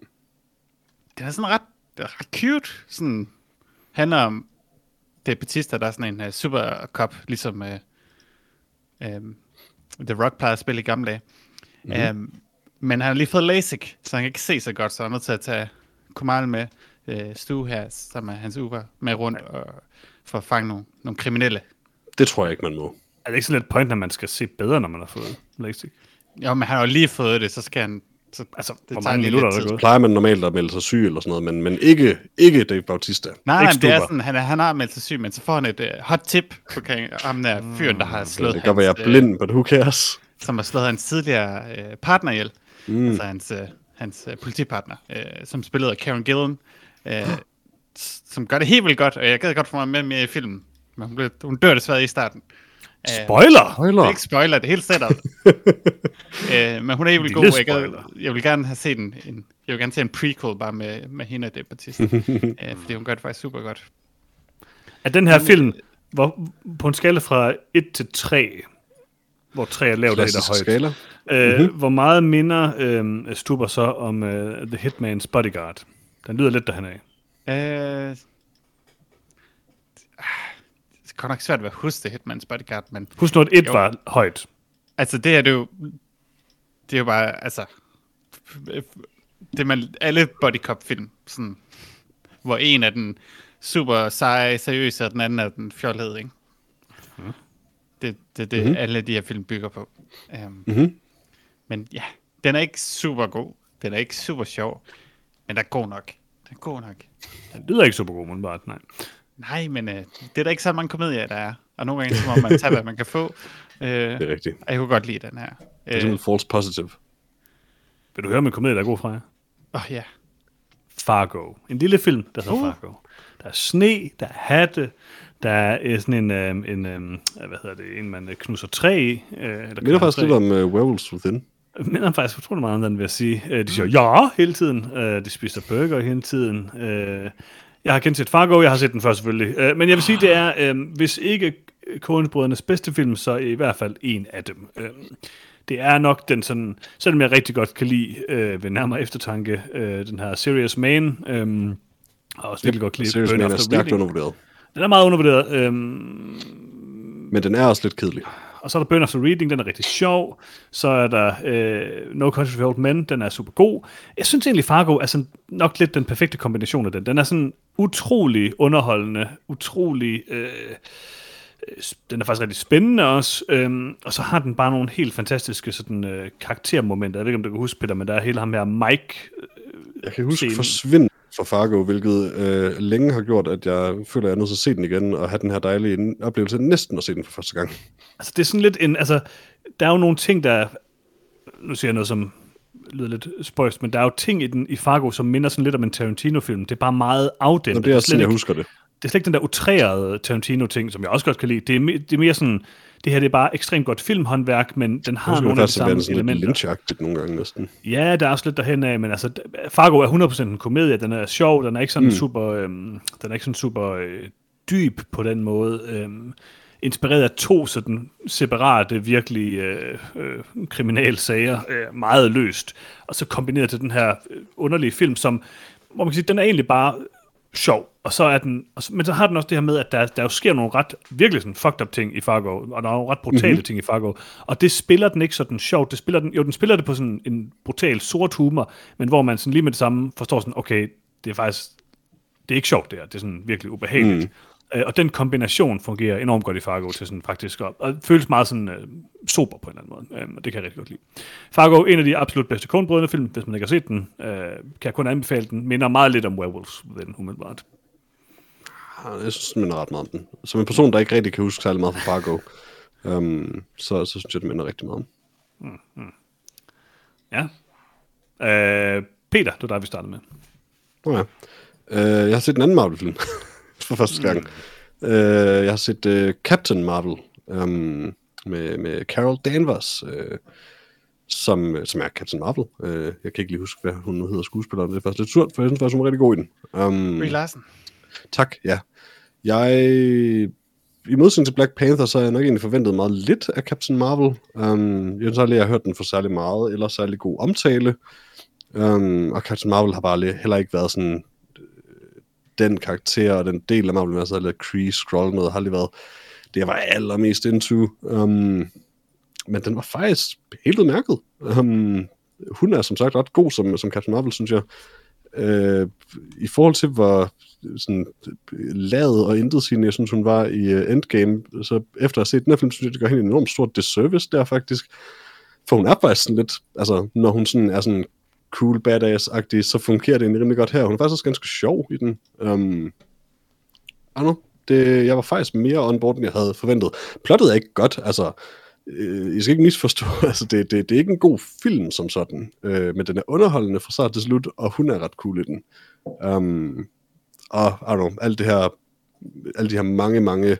den er sådan ret, den ret cute. Sådan, handler om Dave Bautista, der er sådan en uh, super cop, ligesom uh, um, The Rock plejede at spille i gamle dage. Mm-hmm. Um, men han har lige fået LASIK, så han kan ikke se så godt, så han er nødt til at tage Kumail med uh, Stu her, som er hans Uber, med rundt og, for at fange nogle, nogle kriminelle. Det tror jeg ikke, man må. Er det ikke sådan lidt point, at man skal se bedre, når man har fået LASIK? Jo, men han har jo lige fået det, så skal han... Så, Altså, det hvor tager minutter lidt er der tid. gået? Plejer man normalt at melde sig syg eller sådan noget, men, men ikke, ikke Dave Bautista. Nej, Ikke det er sådan, han, er, han har meldt sig syg, men så får han et uh, hot tip på kan- ham der fyren, der har slået Det kan være, jeg er øh, blind, but who cares? som har slået hans tidligere øh, partner ihjel. Mm. Altså hans, øh, hans øh, politipartner, øh, som spillede af Karen Gillan, øh, som gør det helt vildt godt, og jeg gad godt få mig med mere i filmen. Men hun, blev, hun dør desværre i starten. Øh, Spoiler! Det er Spoiler! ikke spoiler, det er helt setup. øh, men hun er helt vildt god. Jeg, spoiler. gad, jeg vil gerne have set en, en, jeg vil gerne se en prequel bare med, med hende og det Batista. øh, fordi hun gør det faktisk super godt. Er den her film, hvor, på en skala fra 1 til 3, hvor 3 er lavt og 1 er Klassisk højt, skala. øh, mm-hmm. hvor meget minder øh, Stuber så om øh, The Hitman's Bodyguard? Den lyder lidt derhen af. Øh, det er godt nok svært ved at huske det Hitman's Bodyguard, men Husk nu, at 1 Jo. var højt. altså det her, det er jo, det er jo bare, altså, det er man, alle body cop film, sådan, hvor en er den super seje, seriøse, og den anden er den fjollede, ikke? Det det, det, det mm-hmm. alle de her film bygger på. Um, Mhm. Men ja, den er ikke super god. Den er ikke super sjov. Men den er god nok. Den er god nok. Den lyder ikke super god, men bare, nej. Nej, men øh, det er der ikke så mange komedier, der er. Og nogle gange så må man tage, hvad man kan få. Øh, Det er rigtigt. og jeg kunne godt lide den her. Det er Øh, simpelthen false positive. Vil du høre med komedie, der er god fra jer? åh, ja. Fargo. En lille film, der hedder Uh. Fargo. Der er sne, der er hatte, der er øh, sådan en, øh, en øh, hvad hedder det, en man øh, knuser træ i. Øh, eller minder faktisk lidt om uh, Werewolves Within. minder faktisk utrolig meget om den, vil jeg sige. Øh, de siger ja hele tiden. Øh, de spiser burger hele tiden. Øh, jeg har kendt set Fargo, jeg har set den før selvfølgelig. Øh, men jeg vil sige, det er, øh, hvis ikke Coen-brødrenes bedste film, så i hvert fald en af dem. Øh, det er nok den sådan, selvom jeg rigtig godt kan lide øh, ved nærmere eftertanke, øh, den her Serious Man, øh, og også virkelig godt kan lide Serious Man er stærkt undervurderet. Den er meget undervurderet. Øh, Men den er også lidt kedelig. og så er der Burn After Reading, den er rigtig sjov. Så er der øh, No Country for Old Men, den er super god. Jeg synes egentlig, Fargo er sådan nok lidt den perfekte kombination af den. Den er sådan utrolig underholdende, utrolig... Øh, øh, den er faktisk rigtig spændende også, øhm, og så har den bare nogle helt fantastiske sådan, øh, karaktermomenter. Jeg ved ikke, om du kan huske, Peter, men der er hele ham her Mike. Jeg kan huske Scenen. forsvind fra Fargo, hvilket øh, længe har gjort, at jeg føler, at jeg er nødt til at se den igen, og have den her dejlige oplevelse næsten at se den for første gang. Altså, det er sådan lidt en... Altså, der er jo nogle ting, der... Nu siger jeg noget, som lyder lidt spøjst, men der er jo ting i, den, i Fargo, som minder sådan lidt om en Tarantino-film. Det er bare meget afdæmpet. Det er også slet sådan, jeg ikke- husker det. det er slet ikke den der utrerede Tarantino-ting, som jeg også godt kan lide. Det er, me- det er mere sådan, det her det er bare ekstremt godt filmhåndværk, men den har nogle af de er samme sådan lidt elementer. lynchagtigt nogle gange næsten. Ja, der er også lidt derhen af, men altså, Fargo er 100% en komedie, den er sjov, den er ikke sådan mm. super, øhm, den er ikke sådan super øh, dyb på den måde. Øhm, inspireret af to sådan separate, virkelig øh, øh, kriminalsager, øh, meget løst, og så kombineret til den her øh, underlige film, som, hvor man kan sige, den er egentlig bare sjov, og så er den, og så, men så har den også det her med, at der, der jo sker nogle ret, virkelig sådan fucked up ting i Fargo, og der er nogle ret brutale mm-hmm. ting i Fargo, og det spiller den ikke sådan sjovt, det spiller den, jo, den spiller det på sådan en brutal sort humor, men hvor man sådan lige med det samme forstår sådan, okay, det er faktisk, det er ikke sjovt det her, det er sådan virkelig ubehageligt. Mm. Øh, og den kombination fungerer enormt godt i Fargo til sådan faktisk, og, og føles meget sådan øh, sober på en eller anden måde, øh, og det kan jeg rigtig godt lide. Fargo, en af de absolut bedste Coen-brødrene film, hvis man ikke har set den, øh, kan jeg kun anbefale den, minder meget lidt om Werewolves, den umiddelbart. Jeg synes, den minder ret meget om den. Som en person, der ikke rigtig kan huske særlig meget fra Fargo, um, så, så synes jeg, den minder rigtig meget om. Ja. Øh, Peter, det var dig, vi startede med. Okay. Uh, jeg har set en anden Marvel-film for første gang. Mm. Uh, jeg har set uh, Captain Marvel um, med, med Carol Danvers, uh, som, som er Captain Marvel. Uh, jeg kan ikke lige huske, hvad hun nu hedder skuespilleren. Det er faktisk lidt surt, for jeg synes faktisk, hun er rigtig god i den. Um, Brie Larson. Tak, ja. Jeg, i modsætning til Black Panther, så har jeg nok egentlig forventet meget lidt af Captain Marvel. Um, jeg har hørt den for særlig meget, eller særlig god omtale. Um, og Captain Marvel har bare heller ikke været sådan øh, den karakter og den del af Marvel, altså lidt Kree, Skrull noget, har lige været det, jeg var allermest into. Um, men den var faktisk helt udmærket. Um, hun er som sagt ret god som, som Captain Marvel, synes jeg. Uh, I forhold til, hvor sådan, lavet og intet jeg synes, hun var i uh, Endgame, så efter at have set den her film, synes jeg, det gør hende en enormt stor disservice der faktisk. For hun er faktisk sådan lidt, altså når hun sådan er sådan cool badass-agtig, så fungerer det egentlig rimelig godt her. Hun er faktisk også ganske sjov i den. Um, I don't know. Det, jeg var faktisk mere on board, end jeg havde forventet. Plottet er ikke godt, altså øh, I skal ikke misforstå, altså det, det, det er ikke en god film som sådan, øh, men den er underholdende fra start til slut, og hun er ret cool i den. Um, og I don't know, alt det her, alle de her mange, mange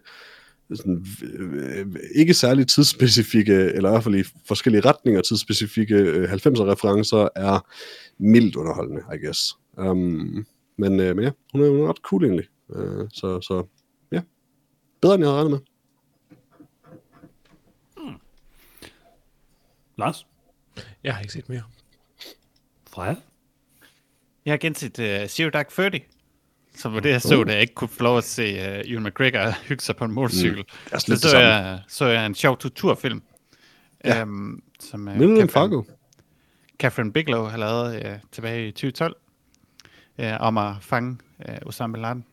sådan, øh, ikke særlig tidsspecifikke, eller i hvert fald i forskellige retninger tidsspecifikke øh, 90'er referencer, er mildt underholdende, I guess. Um, men, øh, men ja, hun er jo ret cool egentlig. Uh, så, så ja, bedre end jeg havde regnet med. Lars? Jeg har ikke set mere. Freja? Jeg har genset uh, Zero Dark Thirty, som var det, jeg så, da jeg ikke kunne få lov at se uh, Ewan McGregor hygge sig på en motorcykel. Mm. er Så så jeg, så jeg en sjov torturfilm. Ja. Um, som uh, Mindre end Fargo. Catherine Bigelow har lavet uh, tilbage i 2012 uh, om at fange uh, Osama Bin Laden.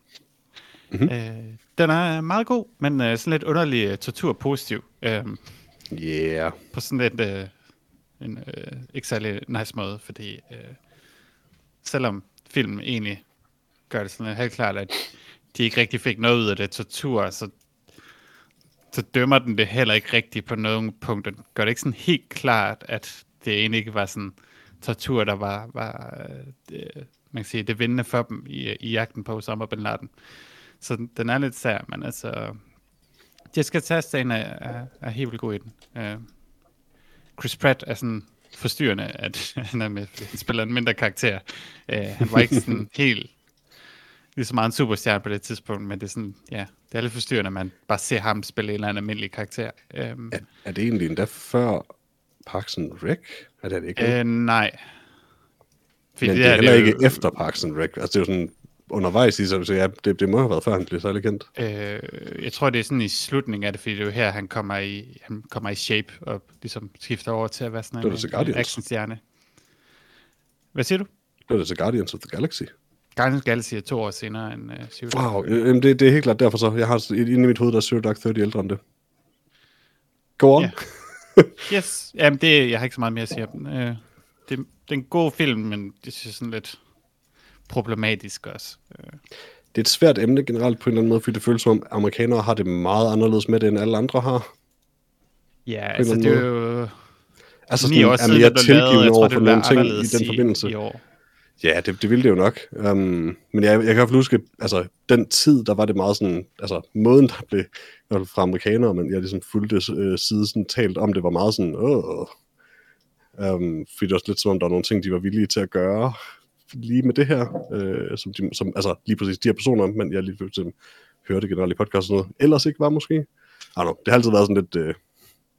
Mhm. Uh, den er meget god, men uh, sådan lidt underlig uh, tortur-positiv. Um, Yeah. på sådan lidt øh, en øh, ikke særlig nice måde, fordi øh, selvom filmen egentlig gør det sådan lidt helt klart, at de ikke rigtig fik noget ud af det tortur, så, så dømmer den det heller ikke rigtigt på nogle punkter. Gør det ikke sådan helt klart, at det egentlig ikke var sådan tortur, der var, var øh, det, man kan sige, det vindende for dem i, i jagten på Osama Bin Laden. Så den- den er lidt sær, men altså, Jessica Chastain er, er, er helt vildt god i den. Uh, Chris Pratt er sådan forstyrrende, at han er med, han spiller en mindre karakter. Uh, han var ikke sådan helt lige så meget en superstjerne på det tidspunkt, men det er sådan, ja, det er lidt forstyrrende, at man bare ser ham spille en eller anden almindelig karakter. Um, Er, er det egentlig endda før Parks and Rec? Er det, er det ikke? uh, nej. Fordi Men det er her, heller jo- ikke efter Parks and Rec. Altså det er jo sådan undervejs i, så ja, det, det må have været før, han blev særlig kendt. Øh, jeg tror, det er sådan i slutningen af det, fordi det er jo her, han kommer i, han kommer i shape og ligesom skifter over til at være sådan Det en, det en Guardians. actionstjerne. Hvad siger du? Det var det til Guardians of the Galaxy. Guardians Galaxy er to år senere end uh, Zero Dark Wow, Thirty. øh, det, det er helt klart derfor så. Jeg har inde i mit hoved, der er Zero Dark 30 ældre end det. Go on. Ja. Yes, jamen det, jeg har ikke så meget mere at sige om den. Uh, det, det er en god film, men det synes jeg er sådan lidt problematisk også. Uh, Det er et svært emne generelt på en eller anden måde, fordi det føles som om, amerikanere har det meget anderledes med det, end alle andre har. ja, altså det er jo Altså sådan, er mere tilgivende over for nogle ting i den forbindelse. i år. Ja, det, det ville det jo nok. Um, men jeg, jeg kan i hvert fald huske, altså den tid, der var det meget sådan, altså måden, der blev, fra amerikanere, men jeg ligesom fulgte øh, side sådan talt om, det var meget sådan, åh, um, fordi det var også lidt som om, der var nogle ting, de var villige til at gøre, lige med det her, øh, som, de, som, altså lige præcis de her personer, men jeg lige pludselig hørte generelt i podcast og sådan noget, ellers ikke var måske. I don't know, det har altid været sådan lidt øh,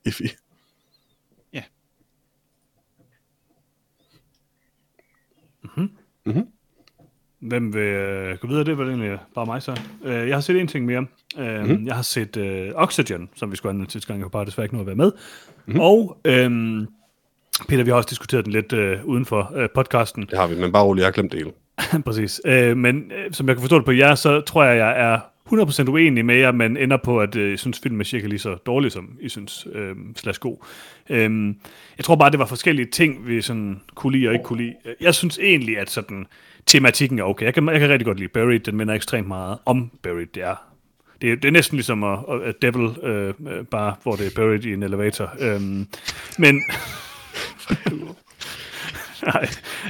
iffy. Hvem vil øh, gå videre? Det var egentlig bare mig så. Øh, jeg har set en ting mere. Øh, Mhm. mm-hmm. Jeg har set øh, Oxygen, som vi skulle anmelde sidste gang, jeg kunne bare desværre ikke nå at være med. Mm-hmm. Og øh, Peter, vi har også diskuteret den lidt øh, uden for øh, podcasten. Det har vi, men bare roligt, jeg har glemt det hele. Præcis. Øh, men øh, som jeg kan forstå det på jer, så tror jeg, jeg er 100% uenig med jer, men ender på, at øh, jeg synes, filmen er cirka lige så dårlig, som I synes, øh, slash god. Øh, jeg tror bare, det var forskellige ting, vi sådan kunne lide og ikke kunne lide. Jeg synes egentlig, at sådan, tematikken er okay. Jeg kan, jeg kan rigtig godt lide Buried, den minder ekstremt meget om Buried, det er. Det, er- det er næsten ligesom at, at Devil, øh, øh, bare hvor det er buried i en elevator. Øhm, men...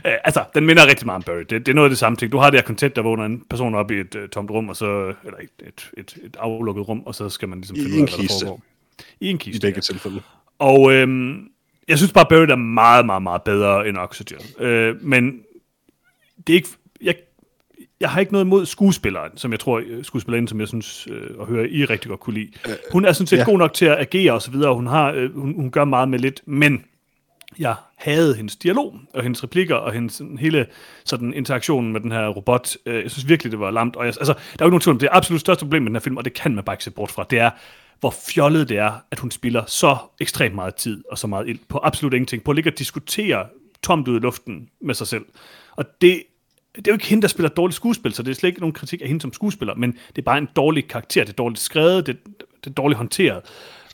Øh, altså, den minder rigtig meget om Buried. Det, det er noget af det samme ting. Du har det her koncept, der vågner en person op i et uh, tomt rum, og så, eller et, et, et, et aflukket rum, og så skal man ligesom I finde ud af, hvad der foregår. I en I kiste, begge ja. tilfælde. Og øhm, jeg synes bare, Buried er meget, meget, meget bedre end Oxygen. Øh, men det er ikke... Jeg, jeg har ikke noget imod skuespilleren, som jeg tror, øh, skuespillerinden, som jeg synes, øh, at høre, I rigtig godt kunne lide. Hun er sådan set ja. ja. god nok til at agere og så videre, og hun, har, øh, hun, hun gør meget med lidt, men jeg havde hendes dialog, og hendes replikker, og hendes hele sådan, interaktionen med den her robot. Øh, jeg synes virkelig, det var lamt. Og jeg, altså, der er jo ikke nogen tvivl om, det er absolut største problem med den her film, og det kan man bare ikke se bort fra. Det er, hvor fjollet det er, at hun spiller så ekstremt meget tid og så meget ild på absolut ingenting, på at ligge og diskutere tomt ud i luften med sig selv. Og det, det er jo ikke hende, der spiller dårligt skuespil, så det er slet ikke nogen kritik af hende som skuespiller, men det er bare en dårlig karakter, det er dårligt skrevet, det, det er dårligt håndteret.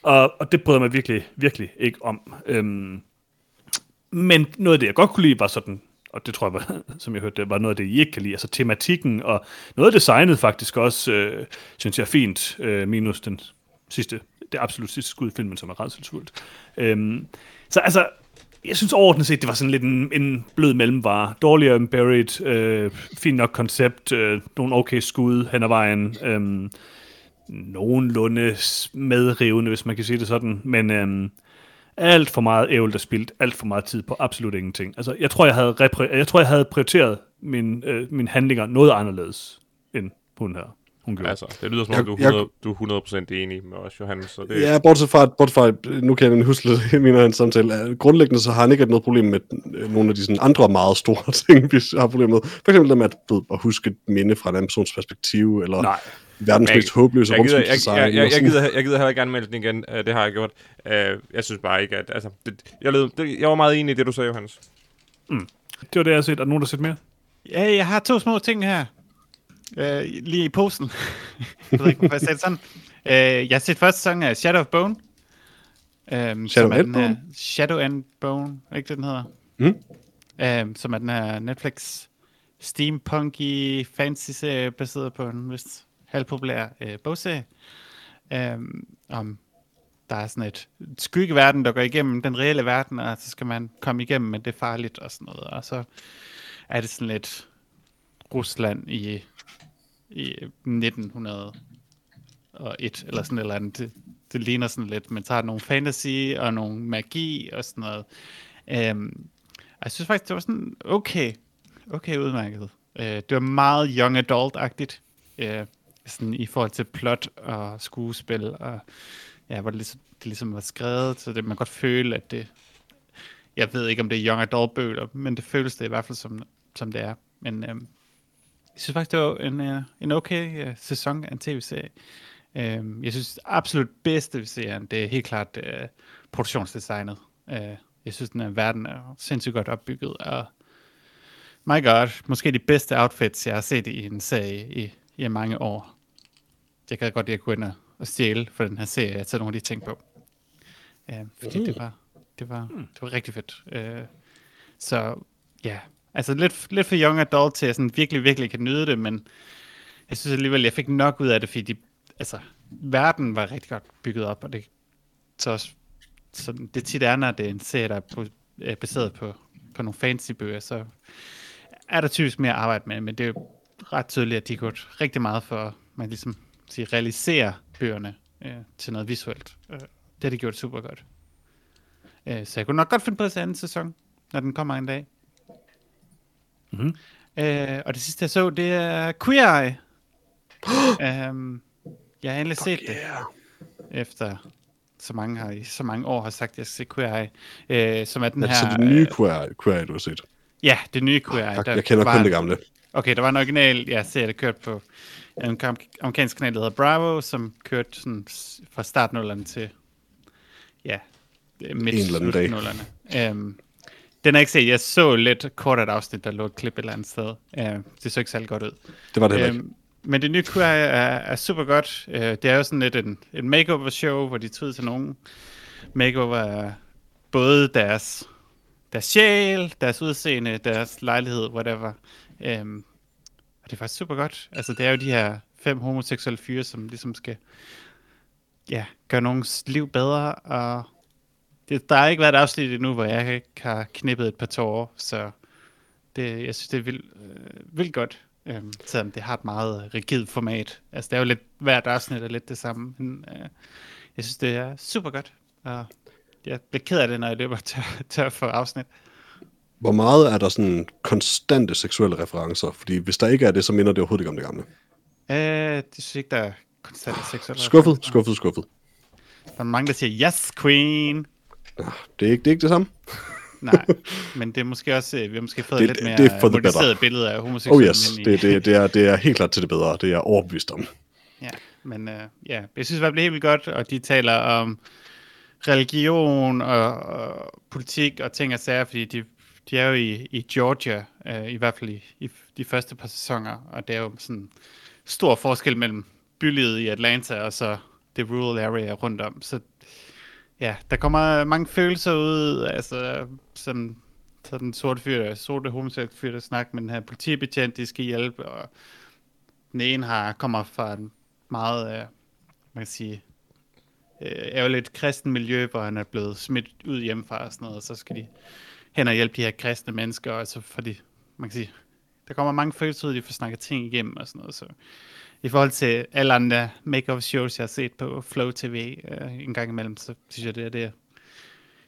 Og, og det bryder jeg mig virkelig, virkelig ikke om. Øhm, men noget af det, jeg godt kunne lide, var sådan, og det tror jeg, var, som jeg hørte, det var noget af det, I ikke kan lide, altså tematikken, og noget af designet faktisk også, øh, synes jeg er fint, øh, minus den sidste, det absolut sidste skud i filmen, som er redselsfuldt. Øhm, så altså, jeg synes overordnet set, det var sådan lidt en, en blød mellemvare. Dårligere end Buried, øh, fint nok koncept, øh, nogle okay skud hen ad vejen, øh, nogenlunde medrivende, hvis man kan sige det sådan, men øh, alt for meget ævl, der spildt, alt for meget tid på absolut ingenting. Altså, jeg tror, jeg havde, repri- jeg tror, jeg havde prioriteret min, øh, mine handlinger noget anderledes, end hun her. Hun gjorde. Altså, det lyder som om, Jeg- du er 100, du er 100% enig med os, Johannes. Så det, Ja, bortset fra, bortset fra, nu kan jeg huske lidt, mener en samtale, at grundlæggende så har han ikke noget problem med øh, nogle af de sådan andre meget store ting, vi har problemer med. For eksempel det med at, at huske et minde fra en anden persons perspektiv, eller Nej. Verdens Jeg- mest håbløse jeg, gider, jeg, jeg, jeg, jeg, gider, jeg gider heller ikke gerne melde den igen. Uh, det har jeg gjort. Uh, jeg synes bare ikke, at... Altså, det, jeg, led, det, jeg var meget enig i det, du sagde, Johannes. Det var det, jeg har set. Er der nogen, der har set mere? Ja, jeg har to små ting her. Øh, lige i posen. jeg ved ikke, hvorfor jeg sagde det sådan. Øh, jeg har set første sæson af Shadow of Bone. Øhm, Shadow som er and Bone? Shadow and Bone, ikke det, den hedder? Mm. Øhm, som er den her Netflix steampunky fantasy-serie, baseret på en vist halvpopulær øh, bogserie. øh, om der er sådan et skyggeverden, der går igennem den reelle verden, og så skal man komme igennem, men det er farligt og sådan noget. Og så er det sådan lidt Rusland i, i 1901, eller sådan et eller andet. Det, det ligner sådan lidt, men så har nogle fantasy og nogle magi og sådan noget. Øhm, og jeg synes faktisk, det var sådan okay, okay udmærket. Øh, det var meget young adult-agtigt, øh, sådan i forhold til plot og skuespil, og ja, hvor det ligesom, det ligesom var skrevet, så det, man kan godt føle, at det, jeg ved ikke, om det er young adult bøger, men det føles det i hvert fald, som, som det er. Men øhm, jeg synes faktisk, det var en, øh, en okay øh, sæson af en tv-serie. Øhm, jeg synes absolut bedste ved serien, det er helt klart øh, produktionsdesignet. Øh, jeg synes, den her verden er sindssygt godt opbygget, og my god, måske de bedste outfits, jeg har set i en serie i, i mange år. Jeg kan godt at gå ind og, stjæle for den her serie, at tage nogle af de ting på. Øh, fordi Mm. det var, det var, det var rigtig fedt. Øh, så ja, altså lidt, lidt for young adult til at jeg sådan virkelig, virkelig kan nyde det, men jeg synes alligevel, jeg fik nok ud af det, fordi de, altså, verden var rigtig godt bygget op, og det så også, så det tit er, når det er en serie, der er, på, er baseret på, på nogle fancy bøger, så er der typisk mere arbejde med, men det er jo ret tydeligt, at de har gået rigtig meget for, man ligesom sige, realisere bøgerne øh, til noget visuelt. Øh, det har de gjort super godt. Øh, så jeg kunne nok godt finde på at se anden sæson, når den kommer en dag. Mhm. Øh, og det sidste, jeg så, det er Queer Eye. um, jeg har endelig set det, Yeah. efter så mange, har, i så mange år har sagt, at jeg skal se Queer Eye. Øh, som er den Altså her... det nye øh, Queer, Queer du har set. Ja, det nye Queer Eye. Jeg, der jeg kender kun det gamle. Okay, der var en original, ja, serie, der kørte på en am- amerikansk kanal, der hedder Bravo, som kørte sådan fra startnullerne til, ja, midt slutnullerne. Um, den er ikke set. Jeg så lidt kort af et afsnit, der lå et klip et eller andet sted. Uh, det så ikke særlig godt ud. Det var det ikke. Øhm, men det nye Queer er, er, er super godt. Uh, det er jo sådan lidt en, en makeover-show, hvor de tager til nogen makeover af både deres, deres sjæl, deres udseende, deres lejlighed, whatever. Og det er faktisk super godt. Altså, det er jo de her fem homoseksuelle fyre, som ligesom skal ja, gøre nogens liv bedre, og det, der har ikke været et afsnit endnu, hvor jeg ikke har knippet et par tårer, så det, jeg synes, det er vildt, øh, vildt godt, øh, selvom det har et meget rigidt format. Altså, det er jo lidt, hvert afsnit er lidt det samme, men øh, jeg synes, det er super godt, og jeg bliver ked af det, når jeg løber tør, tør for afsnit. Hvor meget er der sådan konstante seksuelle referencer? Fordi hvis der ikke er det, så minder det overhovedet ikke om det gamle. Øh, det synes jeg ikke, der er konstant seksuelle Skuffet, referencer. skuffet, skuffet. Der er mange, der siger, yes, queen! Det er ikke det, er ikke det samme. Nej, men det er måske også, øh, vi har måske fået Det- lidt det- mere det er for the better. billede af Oh homoseksuelle yes, i- det, det, det, er, det er helt klart til det bedre. Det er jeg overbevist om. Ja, men øh, ja, jeg synes, det bliver helt vildt godt, og de taler om religion og, og politik og ting og sager, fordi de, de er jo i, i Georgia, øh, i hvert fald i, i de første par sæsoner, og det er jo sådan stor forskel mellem bylivet i Atlanta og så det rural area rundt om. Så ja, der kommer mange følelser ud, altså som så den sorte fyr, sorte homoseksuelle fyr, der snakker med den her politibetjent, de skal hjælpe, og den ene har, kommer fra en meget, øh, man kan sige, øh, ærgerligt kristen miljø, hvor han er blevet smidt ud hjemmefra og sådan noget, og så skal de hen og hjælpe de her kristne mennesker, og så får de, man kan sige, der kommer mange følelser ud, de får snakket ting igennem og sådan noget, så i forhold til alle andre make-up shows, jeg har set på Flow TV øh, en gang imellem, så synes jeg, det er det,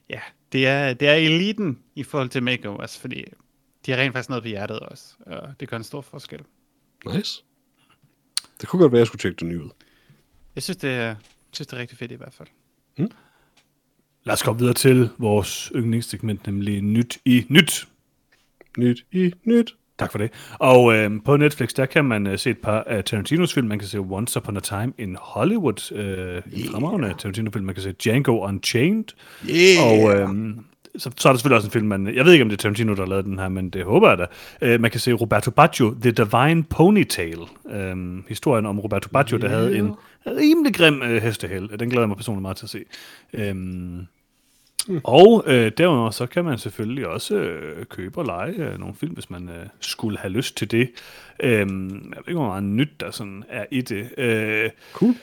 ja, det er, det er eliten i forhold til makeovers, fordi de har rent faktisk noget på hjertet også, og det gør en stor forskel. Nice. Det kunne godt være, at jeg skulle tjekke det nye ud. Jeg synes, det er, synes, det er rigtig fedt i hvert fald. Lad os komme videre til vores yndlingssegment, nemlig Nyt i Nyt. Nyt i nyt. Tak for det. Og øh, på Netflix, der kan man øh, se et par af Tarantinos film. Man kan se Once Upon a Time in Hollywood, øh, yeah. en fremragende Tarantino-film. Man kan se Django Unchained. Yeah. Og øh, så, så er der selvfølgelig også en film, man, jeg ved ikke, om det er Tarantino, der har lavet den her, men det håber jeg da. Øh, man kan se Roberto Baggio, The Divine Ponytail. Øh, historien om Roberto Baggio, der havde en rimelig grim øh, hestehæl. Den glæder jeg mig personligt meget til at se. Øh, og øh, derudover så kan man selvfølgelig også øh, købe og lege øh, nogle film, hvis man øh, skulle have lyst til det. Øhm, jeg ved ikke, hvor meget nyt der sådan er i det. Øh, Cool.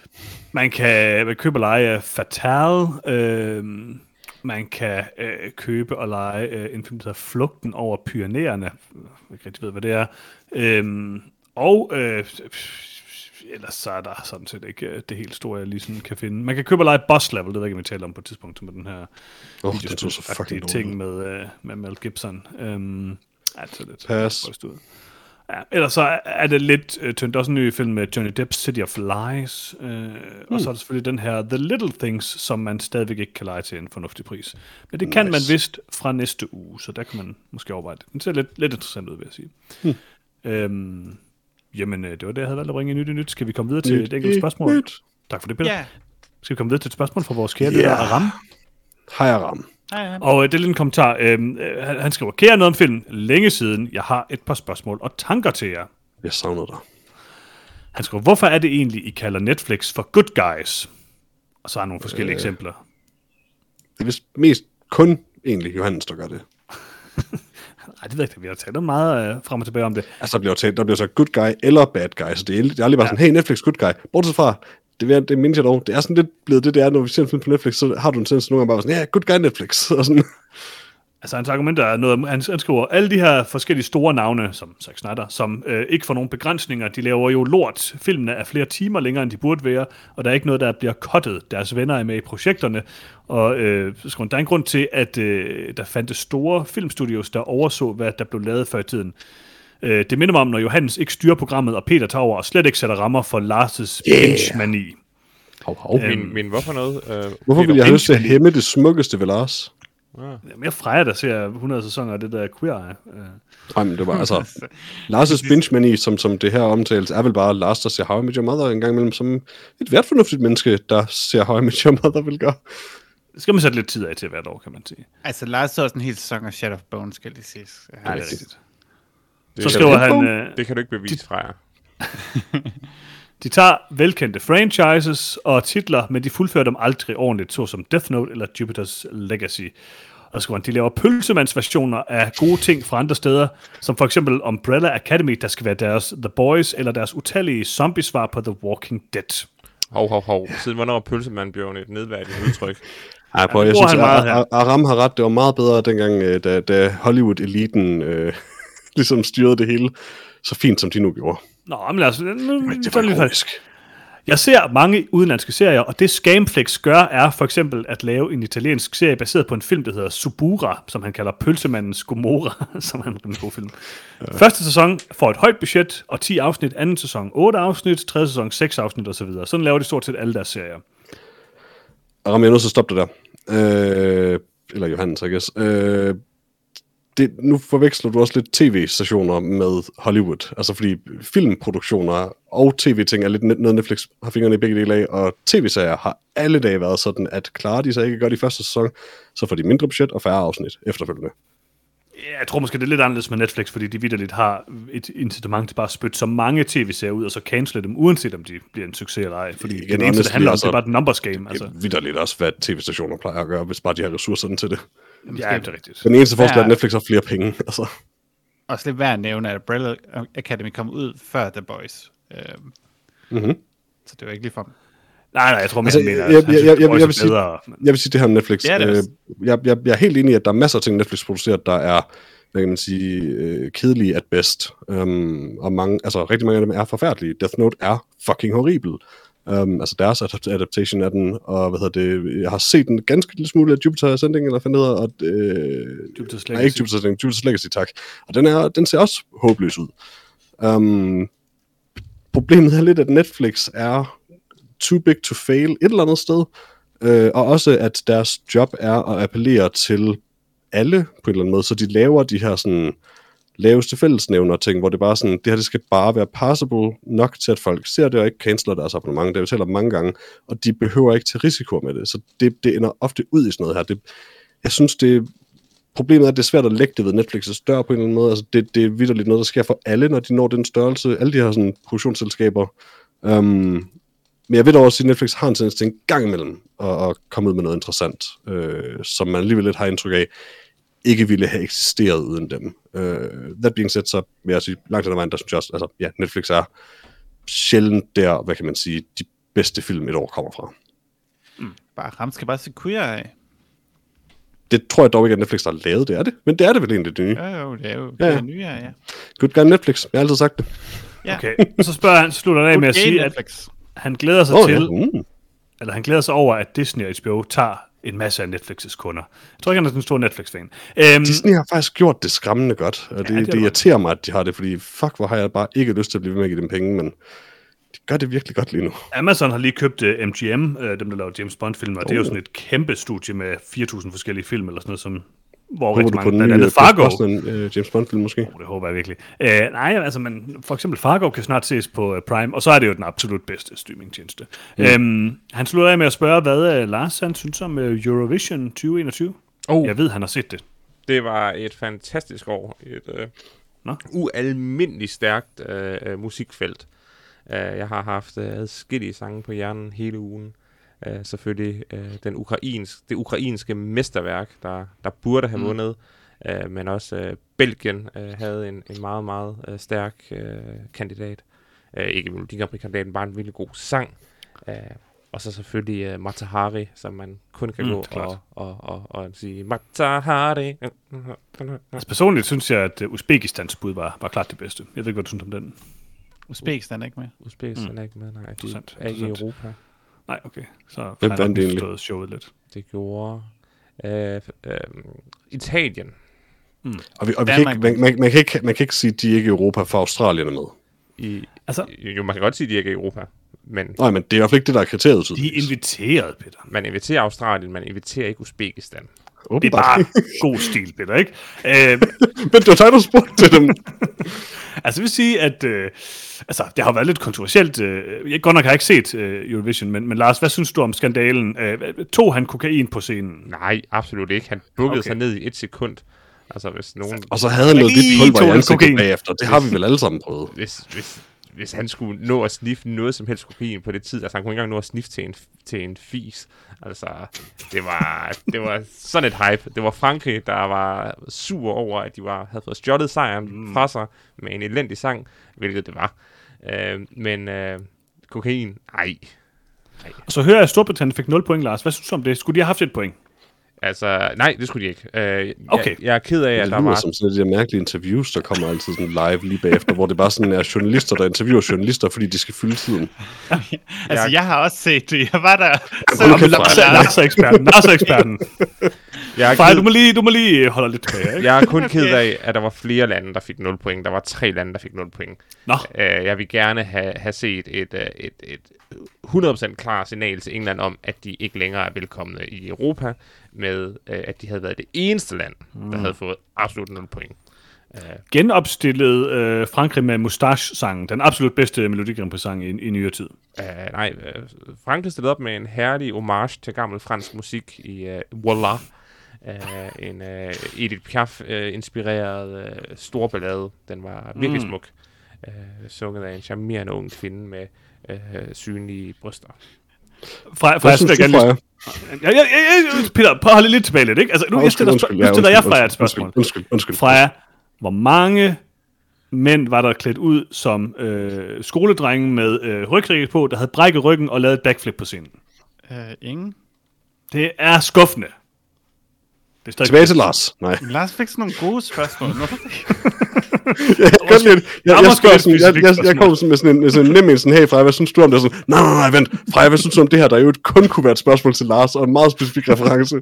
man kan man købe og lege Fatal. Øh, man kan øh, købe og lege øh, en film, der hedder Flugten over Pyrenæerne. Jeg ikke rigtig ved, hvad det er. Øh, og øh, ellers så er der sådan set ikke øh, det helt store, jeg lige sådan kan finde. Man kan købe og lege Boss Level, det ved jeg ikke, om vi taler om på et tidspunkt, med den her Åh, den så fucking ting med, øh, med Mel Gibson. Øhm, altså lidt Pas. ud. Ja, ellers så er- det lidt øh, tyndt. Der er også en ny film med Johnny Depp, City of Lies. Øh, mm. Og så er der selvfølgelig den her The Little Things, som man stadigvæk ikke kan lege til en fornuftig pris. Men det kan man Nice. vist fra næste uge, så der kan man måske overveje det. Den ser lidt, lidt interessant ud, vil jeg sige. Hmm. Øhm, jamen, øh, det var det, jeg havde valgt at bringe i nyt i nyt. Skal vi komme videre til et enkelt spørgsmål? nyt. Tak for det, Peter. Ja, Skal vi komme videre til et spørgsmål fra vores kære Ja. lytter Aram? Har jeg Og øh, det er lidt en kommentar. Øhm, øh, han, han skriver, kære noget om film, længe siden, jeg har et par spørgsmål og tanker til jer. Jeg savnede dig. Han skriver, hvorfor er det egentlig, I kalder Netflix for good guys? Og så har han nogle forskellige øh. eksempler. Det er vist mest kun egentlig Johannes, der gør det. Nej, det ved jeg ikke, vi har talt meget øh, frem og tilbage om det. Altså, der bliver, talt, der bliver så good guy eller bad guy, så det er, det er aldrig bare ja. sådan, hey Netflix, good guy. Bortset fra, det, vil det mindes jeg dog, det er sådan lidt blevet det, det er, når vi ser en film på Netflix, så har du en tendens nogle gange bare sådan, ja, good guy Netflix, og sådan. Altså, hans argument er noget, han, han skriver, alle de her forskellige store navne, som Zack Snyder, som øh, ikke får nogen begrænsninger, de laver jo lort. Filmene er flere timer længere, end de burde være, og der er ikke noget, der bliver kottet. Deres venner er med i projekterne, og øh, så skriver der er en grund til, at øh, der fandtes store filmstudios, der overså, hvad der blev lavet før i tiden. Øh, det minder mig om, når Johannes ikke styrer programmet, og Peter tager over, og slet ikke sætter rammer for Lars' Yeah. binge-mani. Hov, hov. Øhm, Men, men hvorfor noget? Øh, Hvorfor vil jeg have lyst til at hæmme det smukkeste ved Lars? Ah. Det er mere Freja, der ser 100 sæsoner af det der Queer Eye. Øh, Ej, men det var altså... Lars' binge som, som det her omtales, er vel bare Lars, der ser How I Met Your Mother en gang imellem, som et hvert fornuftigt menneske, der ser How I Met Your Mother vil gøre. Det skal man sætte lidt tid af til hvert år, kan man sige. Altså, Lars så også en hel sæson af Shadow of Bones, skal lige siges. Ja, Nej, det er rigtigt. Det, Så kan skriver du, han, øh, det kan du ikke bevise fra jer. de tager velkendte franchises og titler, men de fuldfører dem aldrig ordentligt, såsom Death Note eller Jupiter's Legacy. Og så skriver han, de laver pølsemandsversioner af gode ting fra andre steder, som for eksempel Umbrella Academy, der skal være deres The Boys, eller deres utallige zombiesvar på The Walking Dead. Hov, hov, hov. Siden hvornår er pølsemand blevet et nedværdigt udtryk? Ej, prøv, jeg synes, at Aram har ret. Det var meget bedre dengang, øh, da, da Hollywood-eliten øh, ligesom styrede det hele så fint, som de nu gjorde. Nå, men lad os... Nu, Det var ironisk. Jeg ser mange udenlandske serier, og det Scamflex gør, er for eksempel at lave en italiensk serie baseret på en film, der hedder Subura, som han kalder Pølsemandens Gomorra, som er en god film. Ja. Første sæson får et højt budget, og 10 afsnit, anden sæson 8 afsnit, tredje sæson 6 afsnit osv. Sådan laver de stort set alle deres serier. Aram, jeg er nødt til at stoppe det der. Øh, eller Johannes, I guess. Øh, det, nu forveksler du også lidt tv-stationer med Hollywood. Altså fordi filmproduktioner og tv-ting er lidt noget, Netflix har fingrene i begge dele af, og tv-serier har alle dage været sådan, at klarer de sig ikke godt i første sæson, så får de mindre budget og færre afsnit efterfølgende. Ja, Jeg tror måske, det er lidt anderledes med Netflix, fordi de vidderligt har et incitament til bare at spytte så mange tv-serier ud, og så cancele dem, uanset om de bliver en succes eller ej. Fordi Igen, det eneste, det handler om, altså- det er bare et numbers game. Altså, Altså. Vidderligt også, hvad tv-stationer plejer at gøre, hvis bare de har ressourcerne til det. Ja, det er rigtigt. Den eneste forskel er, at Netflix har flere penge. Altså. Også lidt værd at nævne, at Umbrella Academy kom ud før The Boys. Øhm, Mhm. Så det var ikke lige for Nej, nej, jeg tror mere, Altså, mener, jeg- at jeg- jeg- jeg- vil sige- bedre. Jeg vil sige det her Netflix. Ja, det er øh, jeg, jeg, jeg er helt enig i, at der er masser af ting, Netflix producerer, der er hvad kan man sige, øh, kedelige at bedst. Um, og mange, altså, rigtig mange af dem er forfærdelige. Death Note er fucking horribel. Um, altså deres adapt- adaptation af den, og hvad hedder det, jeg har set en ganske lille smule af Jupiter Ascending, eller hvad den hedder, og, øh, Jupiter's nej, ikke Jupiter Ascending, Jupiter's Legacy, tak. Og den, er, den ser også håbløs ud. Um, problemet er lidt, at Netflix er too big to fail et eller andet sted, øh, og også at deres job er at appellere til alle på en eller anden måde, så de laver de her sådan laveste fællesnævner ting, hvor det bare sådan, det her det skal bare være passable nok til, at folk ser det og ikke canceler deres abonnement. Det har vi talt om mange gange, og de behøver ikke tage risiko med det. Så det, det ender ofte ud i sådan noget her. Det, jeg synes, det problemet er, at det er svært at lægge det ved Netflix' dør på en eller anden måde. Altså, det, det er vidderligt noget, der sker for alle, når de når den størrelse. Alle de her sådan, produktionsselskaber. Um, men jeg ved dog også, at Netflix har en tendens til en gang imellem at, at komme ud med noget interessant, øh, som man alligevel lidt har indtryk af, ikke ville have eksisteret uden dem. Uh, that being said, så vil jeg sige, langt hen ad vejen, der synes jeg også, altså, ja, Netflix er sjældent der, hvad kan man sige, de bedste film et år kommer fra. Bare Ram skal bare se queer af. Det tror jeg dog ikke, at Netflix har lavet, det er det. Men det er det vel egentlig det nye. Jo, jo, det er jo Ja, ja, ja. det nye ja. Good guy Netflix, jeg har altid sagt det. ja. Okay, så spørger han, slutter han af med at sige, game, at Netflix. han glæder sig Åh, til, ja. Mm. eller han glæder sig over, at Disney og HBO tager en masse af Netflix's kunder. Jeg tror ikke, han er sådan en stor Netflix-fan. Øhm, Disney har faktisk gjort det skræmmende godt, og det, Ja, det det, er irriterer mig, at de har det, fordi fuck, hvor har jeg bare ikke lyst til at blive ved med at give dem penge, men de gør det virkelig godt lige nu. Amazon har lige købt uh, MGM, uh, dem der laver James Bond-film, og det er jo Oh. sådan et kæmpe studie med 4.000 forskellige film, eller sådan noget, som, hvor Håber rigtig mange, den blandt nye andet øh, Fargo, Brosnan, øh, James Bond-film måske? Oh, det håber jeg virkelig. Uh, nej, altså, men for eksempel Fargo kan snart ses på uh, Prime, og så er det jo den absolut bedste streamingtjeneste. Mm. Um, han slutter af med at spørge, hvad uh, Lars han synes om uh, Eurovision 2021. Oh, Jeg ved, han har set det. det var et fantastisk år. Et øh, Nå. ualmindeligt stærkt øh, musikfelt. Uh, jeg har haft uh, adskillige sange på hjernen hele ugen. Uh, selvfølgelig uh, den ukrainsk, det ukrainske mesterværk, der, der burde have Mm. mm. vundet. Uh, men også uh, Belgien uh, havde en, en meget, meget uh, stærk uh, kandidat. Uh, ikke Melodi Grand Prix-kandidaten, bare en virkelig god sang. Uh, og så selvfølgelig uh, Matahari, som man kun kan Mm, mm, gå klart. og, og, og, og sige Matahari. Altså, personligt synes jeg, at uh, Uzbekistans bud var, var klart det bedste. Jeg ved ikke, hvad du synes om den. Uzbekistan er ikke med. Uzbekistan er ikke med, nej. De er ikke i. Europa. Nej, okay. Så Hvem vandt egentlig? showet lidt. Det gjorde øh, øh, Italien. Og, vi, og vi kan ikke, man, man, man, kan ikke, man kan ikke sige, at de ikke er i Europa, for Australien er med. I, Altså- jo, man kan godt sige, at de ikke er i Europa. Men Nej, men det er i hvert fald ikke det, der er kriteriet. De er tydeligvis. inviteret, Peter. man inviterer Australien, man inviterer ikke Uzbekistan. Det er Åbenbart. bare god stil, Peter, ikke? Øh, Men det var dig, der spurgte til dem. altså, jeg vil sige, at øh, altså, det har været lidt kontroversielt. Øh, jeg godt nok har ikke set øh, Eurovision, men, men Lars, hvad synes du om skandalen? Øh, tog han kokain på scenen? Nej, absolut ikke. Han bukkede Okay. sig ned i et sekund. Altså, hvis nogen... Og så havde han noget lidt pulver i ansigtet kokain. bagefter. Det har vi vel alle sammen prøvet. Hvis, hvis, hvis han skulle nå at sniffe noget som helst kokain på det tid, altså han kunne ikke engang nå at sniffe til en, til en fis. Altså, det var, det var sådan et hype. Det var Frankrig, der var sur over, at de var, havde fået stjålet sejren mm. fra sig med en elendig sang, hvilket det var. Øh, men øh, kokain, ej. Og så hører jeg, at Storbritannien fik 0 point, Lars. Hvad synes du om det? Skulle de have haft et point? Altså, nej, det skulle de ikke. Øh, Okay. jeg, jeg er ked af, at der var... som sådan et de der mærkelige interviews, der kommer altid sådan live lige bagefter, hvor det bare sådan er journalister, der interviewer journalister, fordi de skal fylde tiden. Altså, Jeg- jeg har også set det. Jeg var der. Så Jamen, Jamen, Lars, er- Lars er eksperten. Lars er eksperten. Jeg er, Freja, ked, du må lige, du må lige holde lidt tilbage, ikke? jeg er kun ked Okay. af, at der var flere lande, der fik 0 point. Der var tre lande, der fik 0 point. Nå, Øh, jeg vil gerne have, have set et, øh, et, et 100% klar signal til England om, at de ikke længere er velkomne i Europa, med øh, at de havde været det eneste land, der havde fået absolut 0 point. Øh, genopstillet øh, Frankrig med Moustache-sangen. Den absolut bedste Melodi Grand Prix-sang i, i nyere tid. øh, nej, øh, Frankrig stillede op med en herlig homage til gammel fransk musik i øh, Voila. Øh, en øh, Edith Piaf-inspireret øh, stor ballade. Den var virkelig Mm. smuk. Øh, sunget af en charmerende ung kvinde med øh, synlige bryster. Freja, Freja, Hvad jeg synes du, gerne Freja? lige... Ja, ja, ja, ja, Peter, prøv at holde lidt tilbage lidt, ikke? Altså, nu, jeg stiller, Undskyld, nu stiller jeg Freja et undskyld, spørgsmål. Undskyld, undskyld. Freja, hvor mange mænd var der klædt ud som øh, skoledrenge med øh, rygrigge på, der havde brækket ryggen og lavet et backflip på scenen? Øh, ingen. Det er skuffende. Det er Tilbage til Lars. Nej. Lars fik sådan nogle gode spørgsmål. Jeg kan det. jeg, jeg, sådan, jeg, jeg, jeg spørgsmål. kommer sådan med sådan en, med sådan en nem en sådan, hey Freja, hvad synes du om det? Sådan, nej, nej, nej, vent. Freja, hvad synes du om det her? Der er jo et kun kunne være et spørgsmål til Lars, og en meget specifik reference.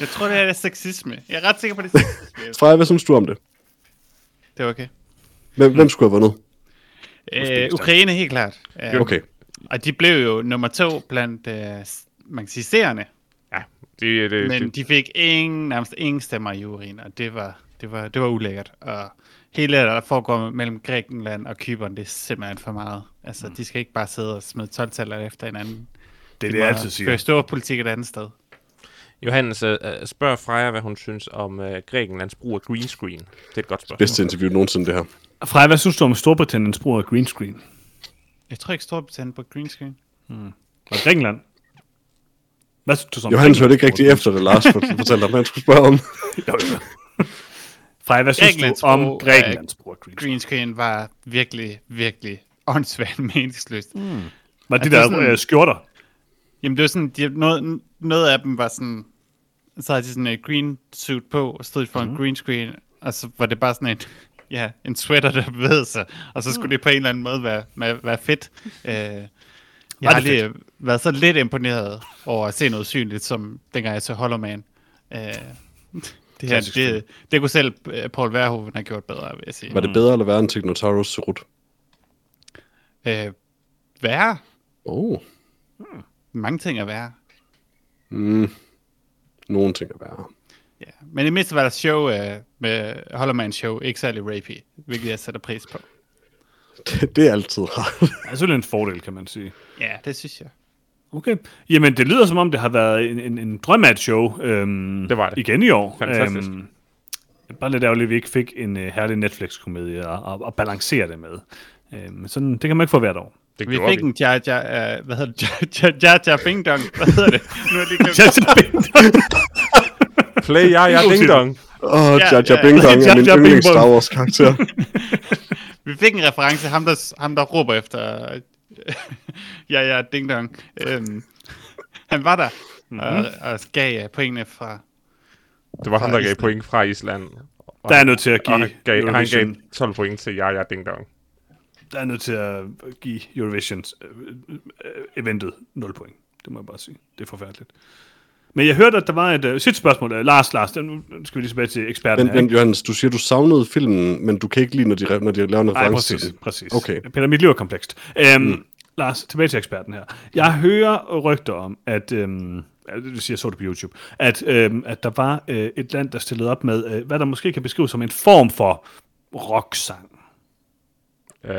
Jeg tror, det er sexisme. Jeg er ret sikker på, det sexisme. Freja, hvad synes du om det? Det er okay. Hvem, hvem skulle have vundet? Øh, Ukraine helt klart. Øh, Okay. Og de blev jo nummer to blandt, øh, man kan sige, seerne. Ja, det, det, Men det, de fik ingen, nærmest ingen stemmer i juryen, og det var, det var, det var ulækkert. Og hele det, der foregår mellem Grækenland og Kypern, det er simpelthen for meget. Altså, de skal ikke bare sidde og smide 12 efter hinanden. Det er De det, jeg altid siger. føre stor politik et andet sted. Johannes øh, øh, spørger Freja, hvad hun synes om øh, Grækenlands brug af green screen. Det er et godt spørgsmål. Bedste interview nogensinde, det her. Freja, hvad synes du om Storbritanniens brug af green screen? Jeg tror ikke Storbritannien på green screen. Og Grækenland? Hvad synes du så om Johannes hørte ikke rigtig efter det, Lars for- fortalte hvad han skulle spørge om. Freja, hvad synes Grækenlands du om Grækenlands brug af green screen? Green screen var virkelig, virkelig åndssvagt meningsløst. Mm. Var de det er der sådan- øh, skjorter? Jamen det var sådan, de, noget, noget af dem var sådan, så havde de sådan en green suit på, og stod for mm. en green screen, og så var det bare sådan en, ja, en sweater, der bevægede sig, og så skulle det på en eller anden måde være, være, være fedt. Øh, jeg har lige været så lidt imponeret over at se noget synligt, som dengang jeg så Hollow Man. Øh, det, her, film. det, det kunne selv øh, Paul Verhoeven have gjort bedre, vil jeg sige. Var det bedre eller værre end Technotaurus Serut? Øh, værre? Oh. Mange ting er værre. Mm. Nogle ting er værre. Ja, men i mindste var der show øh, med Hollerman show, ikke særlig rapey, hvilket jeg sætter pris på. Det, det er altid rart. Det er selvfølgelig en fordel, kan man sige. Ja, det synes jeg. Okay. Jamen, det lyder som om, det har været en, en, en drøm af et show. Øhm, Det var det. Igen i år. Fantastisk. Øhm, bare lidt ærgerligt, at vi ikke fik en uh, herlig Netflix-komedie at, at, at balancere det med. Øhm, sådan, det kan man ikke få hvert år. Det Vi fik en Jar Jar, uh, hvad hedder det, Jar Jar, Jar Bing Dong, hvad hedder det? Nu er det glemt. Play ja, ja, ding dong. Åh, oh, Ja, Jar Jar ja, Bing Dong Jar er min Jar Bing yndlings. Star Wars karakter. Vi fik en reference, ham der, ham der råber efter, ja, ja, Ding Dong. Øhm, han var der, Mhm. og, og gav pointene fra, Det var ham, der gav point fra Island. Og, Der er nødt til at og give han gav, han gav Eurovision, 12 point til ja, ja, ding dong. der er nødt til at give Eurovision øh, øh, eventet 0 point. Det må jeg bare sige. Det er forfærdeligt. Men jeg hørte, at der var et uh, sidste spørgsmål. Uh, Lars, Lars, nu skal vi lige tilbage til eksperten Men, her. men? Johannes, du siger, du savnede filmen, men du kan ikke lide, når de, når de laver en Nej, reference præcis. præcis. Okay. Peter, mit liv er komplekst. Um, mm. Lars, tilbage til eksperten her. Jeg hører rygter om, at, øhm, det vil sige, jeg så det på YouTube, at, øhm, at der var øh, et land, der stillede op med, øh, hvad der måske kan beskrives som en form for rocksang, Øh, ja,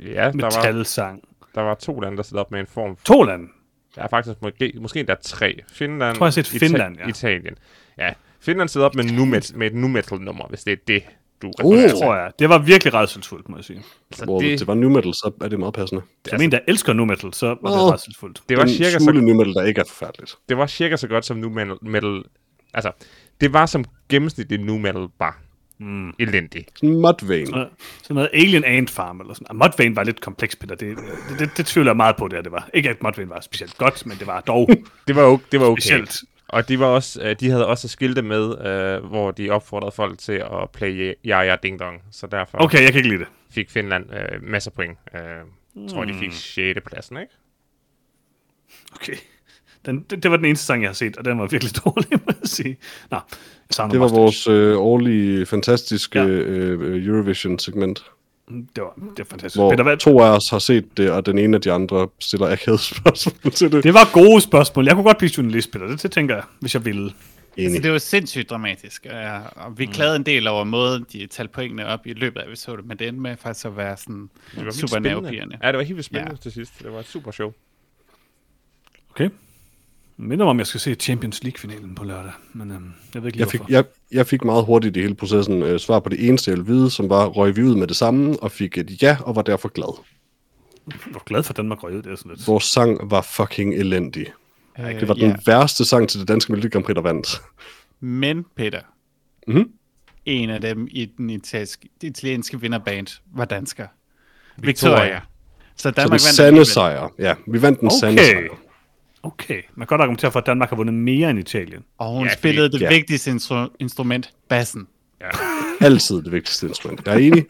der var, metalsang. der var to lande, der stillede op med en form for... To lande. Der er faktisk måske, måske endda tre. Finland, Jeg tror, jeg har set Finland, ja. Italien. Ja, Finland stillede op med, nu med et nu metal nummer, hvis det er det, du Uh. refererer Det til. tror jeg. Det var virkelig redselsfuldt, må jeg sige. Så Hvor det... det, det var new metal, så er det meget passende. Som en, der elsker nu metal, så var det Åh. redselsfuldt. det var Den cirka så, new metal, der ikke er forfærdeligt. det var cirka så godt som nu metal, altså, det var som gennemsnitlig nu metal bare Mm. elendig. Sådan Mudvayne. Så, sådan noget Alien Ant Farm eller sådan. Mudvayne var lidt kompleks, Peter. Det, det, det, det tvivler jeg meget på, det, her, det var. Ikke at Mudvayne var specielt godt, men det var dog Det var, okay, det var okay. specielt. Og de, var også, øh, de havde også skilte med, øh, hvor de opfordrede folk til at play Ja Ja Ding Dong. Så derfor Okay, jeg kan ikke lide det. fik Finland øh, masser af point. Øh, jeg tror, de Hmm. fik 6. pladsen, ikke? Okay. Den, det, det var den eneste sang, jeg har set, og den var virkelig dårlig, må jeg sige. Nå, jeg Det var Mustache. vores øh, årlige, fantastiske Ja. øh, Eurovision-segment, Det var, det var fantastisk. hvor Peter, hvad, to af os har set det, og den ene af de andre stiller akavet spørgsmål til det. det var gode spørgsmål. Jeg kunne godt blive journalist, Peter. Det, det tænker jeg, hvis jeg ville. Altså, det var sindssygt dramatisk, og vi klagede en del over måden, de talte pointene op i løbet af episoden, men det endte med faktisk at være sådan Det super spændende. nervepirrende. Ja, det var helt vildt spændende ja. til sidst. Det var et super show. Okay. Minder mig, om jeg skal se Champions League-finalen på lørdag, men øhm, jeg ved ikke lige, Jeg fik, hvorfor. jeg, jeg fik meget hurtigt i hele processen øh, svar på det eneste, jeg ville vide, som var, røg vi ud med det samme, og fik et ja, og var derfor glad. Jeg var glad for, at Danmark røg ud. Det er sådan lidt. Vores sang var fucking elendig. Øh, Det var den ja. værste sang til det danske Melodi Grand Prix, der vandt. Men Peter, Mhm. en af dem i den italienske, det italienske vinderband var dansker. Victoria. Victoria. Så Så Danmark den vandt sande sejr. Ja, vi vandt den Okay. sande sejr. Okay. Man kan godt argumentere for, at Danmark har vundet mere end Italien. Og hun Ja, ja, fordi- spillede det ja. vigtigste instru- instrument, bassen. Altid det vigtigste instrument. Jeg er enig.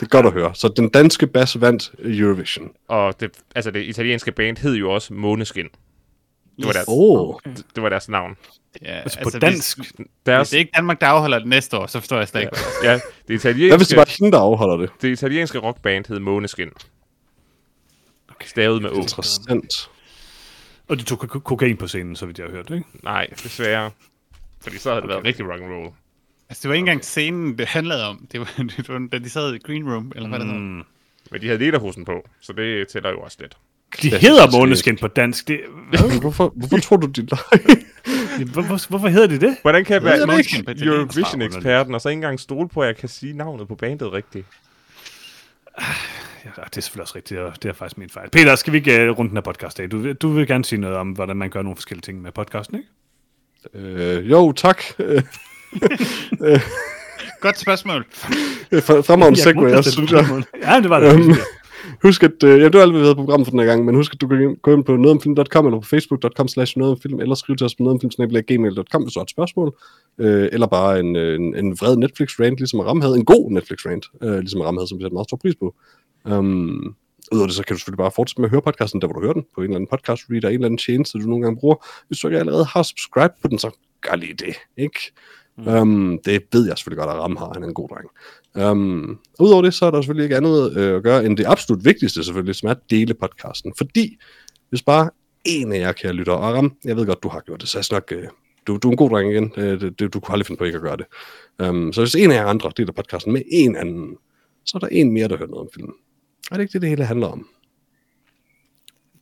Det er godt at høre. Så den danske bas vandt Eurovision. Og det, altså det italienske band hed jo også Måneskin. Det var, deres, oh, det, det var deres navn. Ja, Altså på dansk. Hvis, hvis Deres, det er ikke Danmark, der afholder det næste år, så forstår jeg slet ikke. ja, det hvad hvis italienske, det var hende, der afholder det? det italienske rockband hed Måneskin. Okay. Stavet med O. Interessant. Og de tog ko- kokain på scenen, så vidt jeg har hørt, ikke? Nej, desværre. Fordi så havde det været rigtig rock and roll. Altså, det var ikke engang scenen, det handlede om. Det var, det var da de sad i Green Room, eller hvad det hedder. Mm. Men de havde lederhosen på, så det tæller jo også lidt. De Det hedder Måneskin på dansk. Det, Hvorfor, hvorfor tror du, de løg? hvorfor, hvorfor hedder de det? Hvordan kan jeg være. Eurovision-eksperten, og så ikke engang stole på, at jeg kan sige navnet på bandet rigtigt? Ja, det er selvfølgelig også rigtigt, og det er faktisk min fejl. Peter, skal vi ikke uh, runde den her podcast af? Du, vil- du vil gerne sige noget om, hvordan man gør nogle forskellige ting med podcasten, ikke? øh, jo, tak. Øh, Godt spørgsmål. Fremragende Jeg segway, jeg synes jeg. Ja, det var det. Øhm, Husk at, øh, ja, du har aldrig været på programmet for den her gang, men husk at du kan gå ind på nogetomfilm.com eller på facebook.com slash nogetomfilm, eller skrive til os på nogetomfilm.gmail.com, hvis du har et spørgsmål, øh, eller bare en, øh, en, en vred Netflix-rant, ligesom Aram havde, en god Netflix-rant, øh, ligesom Aram havde, som vi sætter meget stor pris på. Um, Udover det, så kan du selvfølgelig bare fortsætte med at høre podcasten, der hvor du hører den, på en eller anden podcast reader, en eller anden tjeneste, du nogle gange bruger. Hvis du ikke allerede har subscribe på den, så gør lige det, ikke? Mm. Um, det ved jeg selvfølgelig godt, at Ram har. Han er en god dreng. Um, Udover det, så er der selvfølgelig ikke andet øh, at gøre, end det absolut vigtigste selvfølgelig, som er at dele podcasten. Fordi hvis bare en af jer, kære lytter, og Ram, jeg ved godt, du har gjort det, så jeg nok, øh, du, du er en god dreng igen. Øh, det, det, du kunne aldrig finde på ikke at gøre det. Um, så hvis en af jer andre deler podcasten med en anden, så er der en mere, der hører noget om filmen. Og det er ikke det, det hele handler om.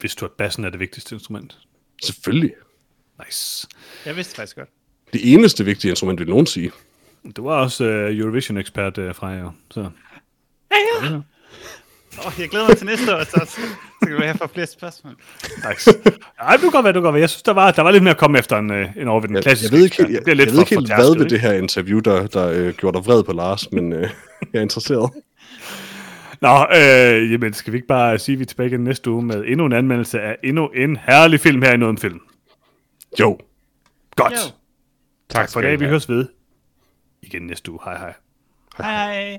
Vidste du, at bassen er det vigtigste instrument? Selvfølgelig. Nice. Jeg vidste faktisk godt. Det eneste vigtige instrument, vil nogen sige. Du var også uh, Eurovision-ekspert uh, fra jer, så... Oh, jeg glæder mig til næste år, så, så kan vi have for flere spørgsmål. Nice. Ej, du kan godt være, du kan godt være. Jeg synes, der var, der var lidt mere at komme efter en, uh, en over ved den Jeg, klassiske jeg ved ikke, jeg, Det jeg, jeg ved ikke helt, hvad ved ikke? det her interview, der, der øh, gjorde dig vred på Lars, men øh, jeg er interesseret. Nå, øh, jamen, skal vi ikke bare sige, at vi er tilbage igen næste uge med endnu en anmeldelse af endnu en herlig film her i Noget om Film? Jo. Godt. Jo. Tak for i skal dag. I Vi høres ved igen næste uge. Hej hej. Hej hej.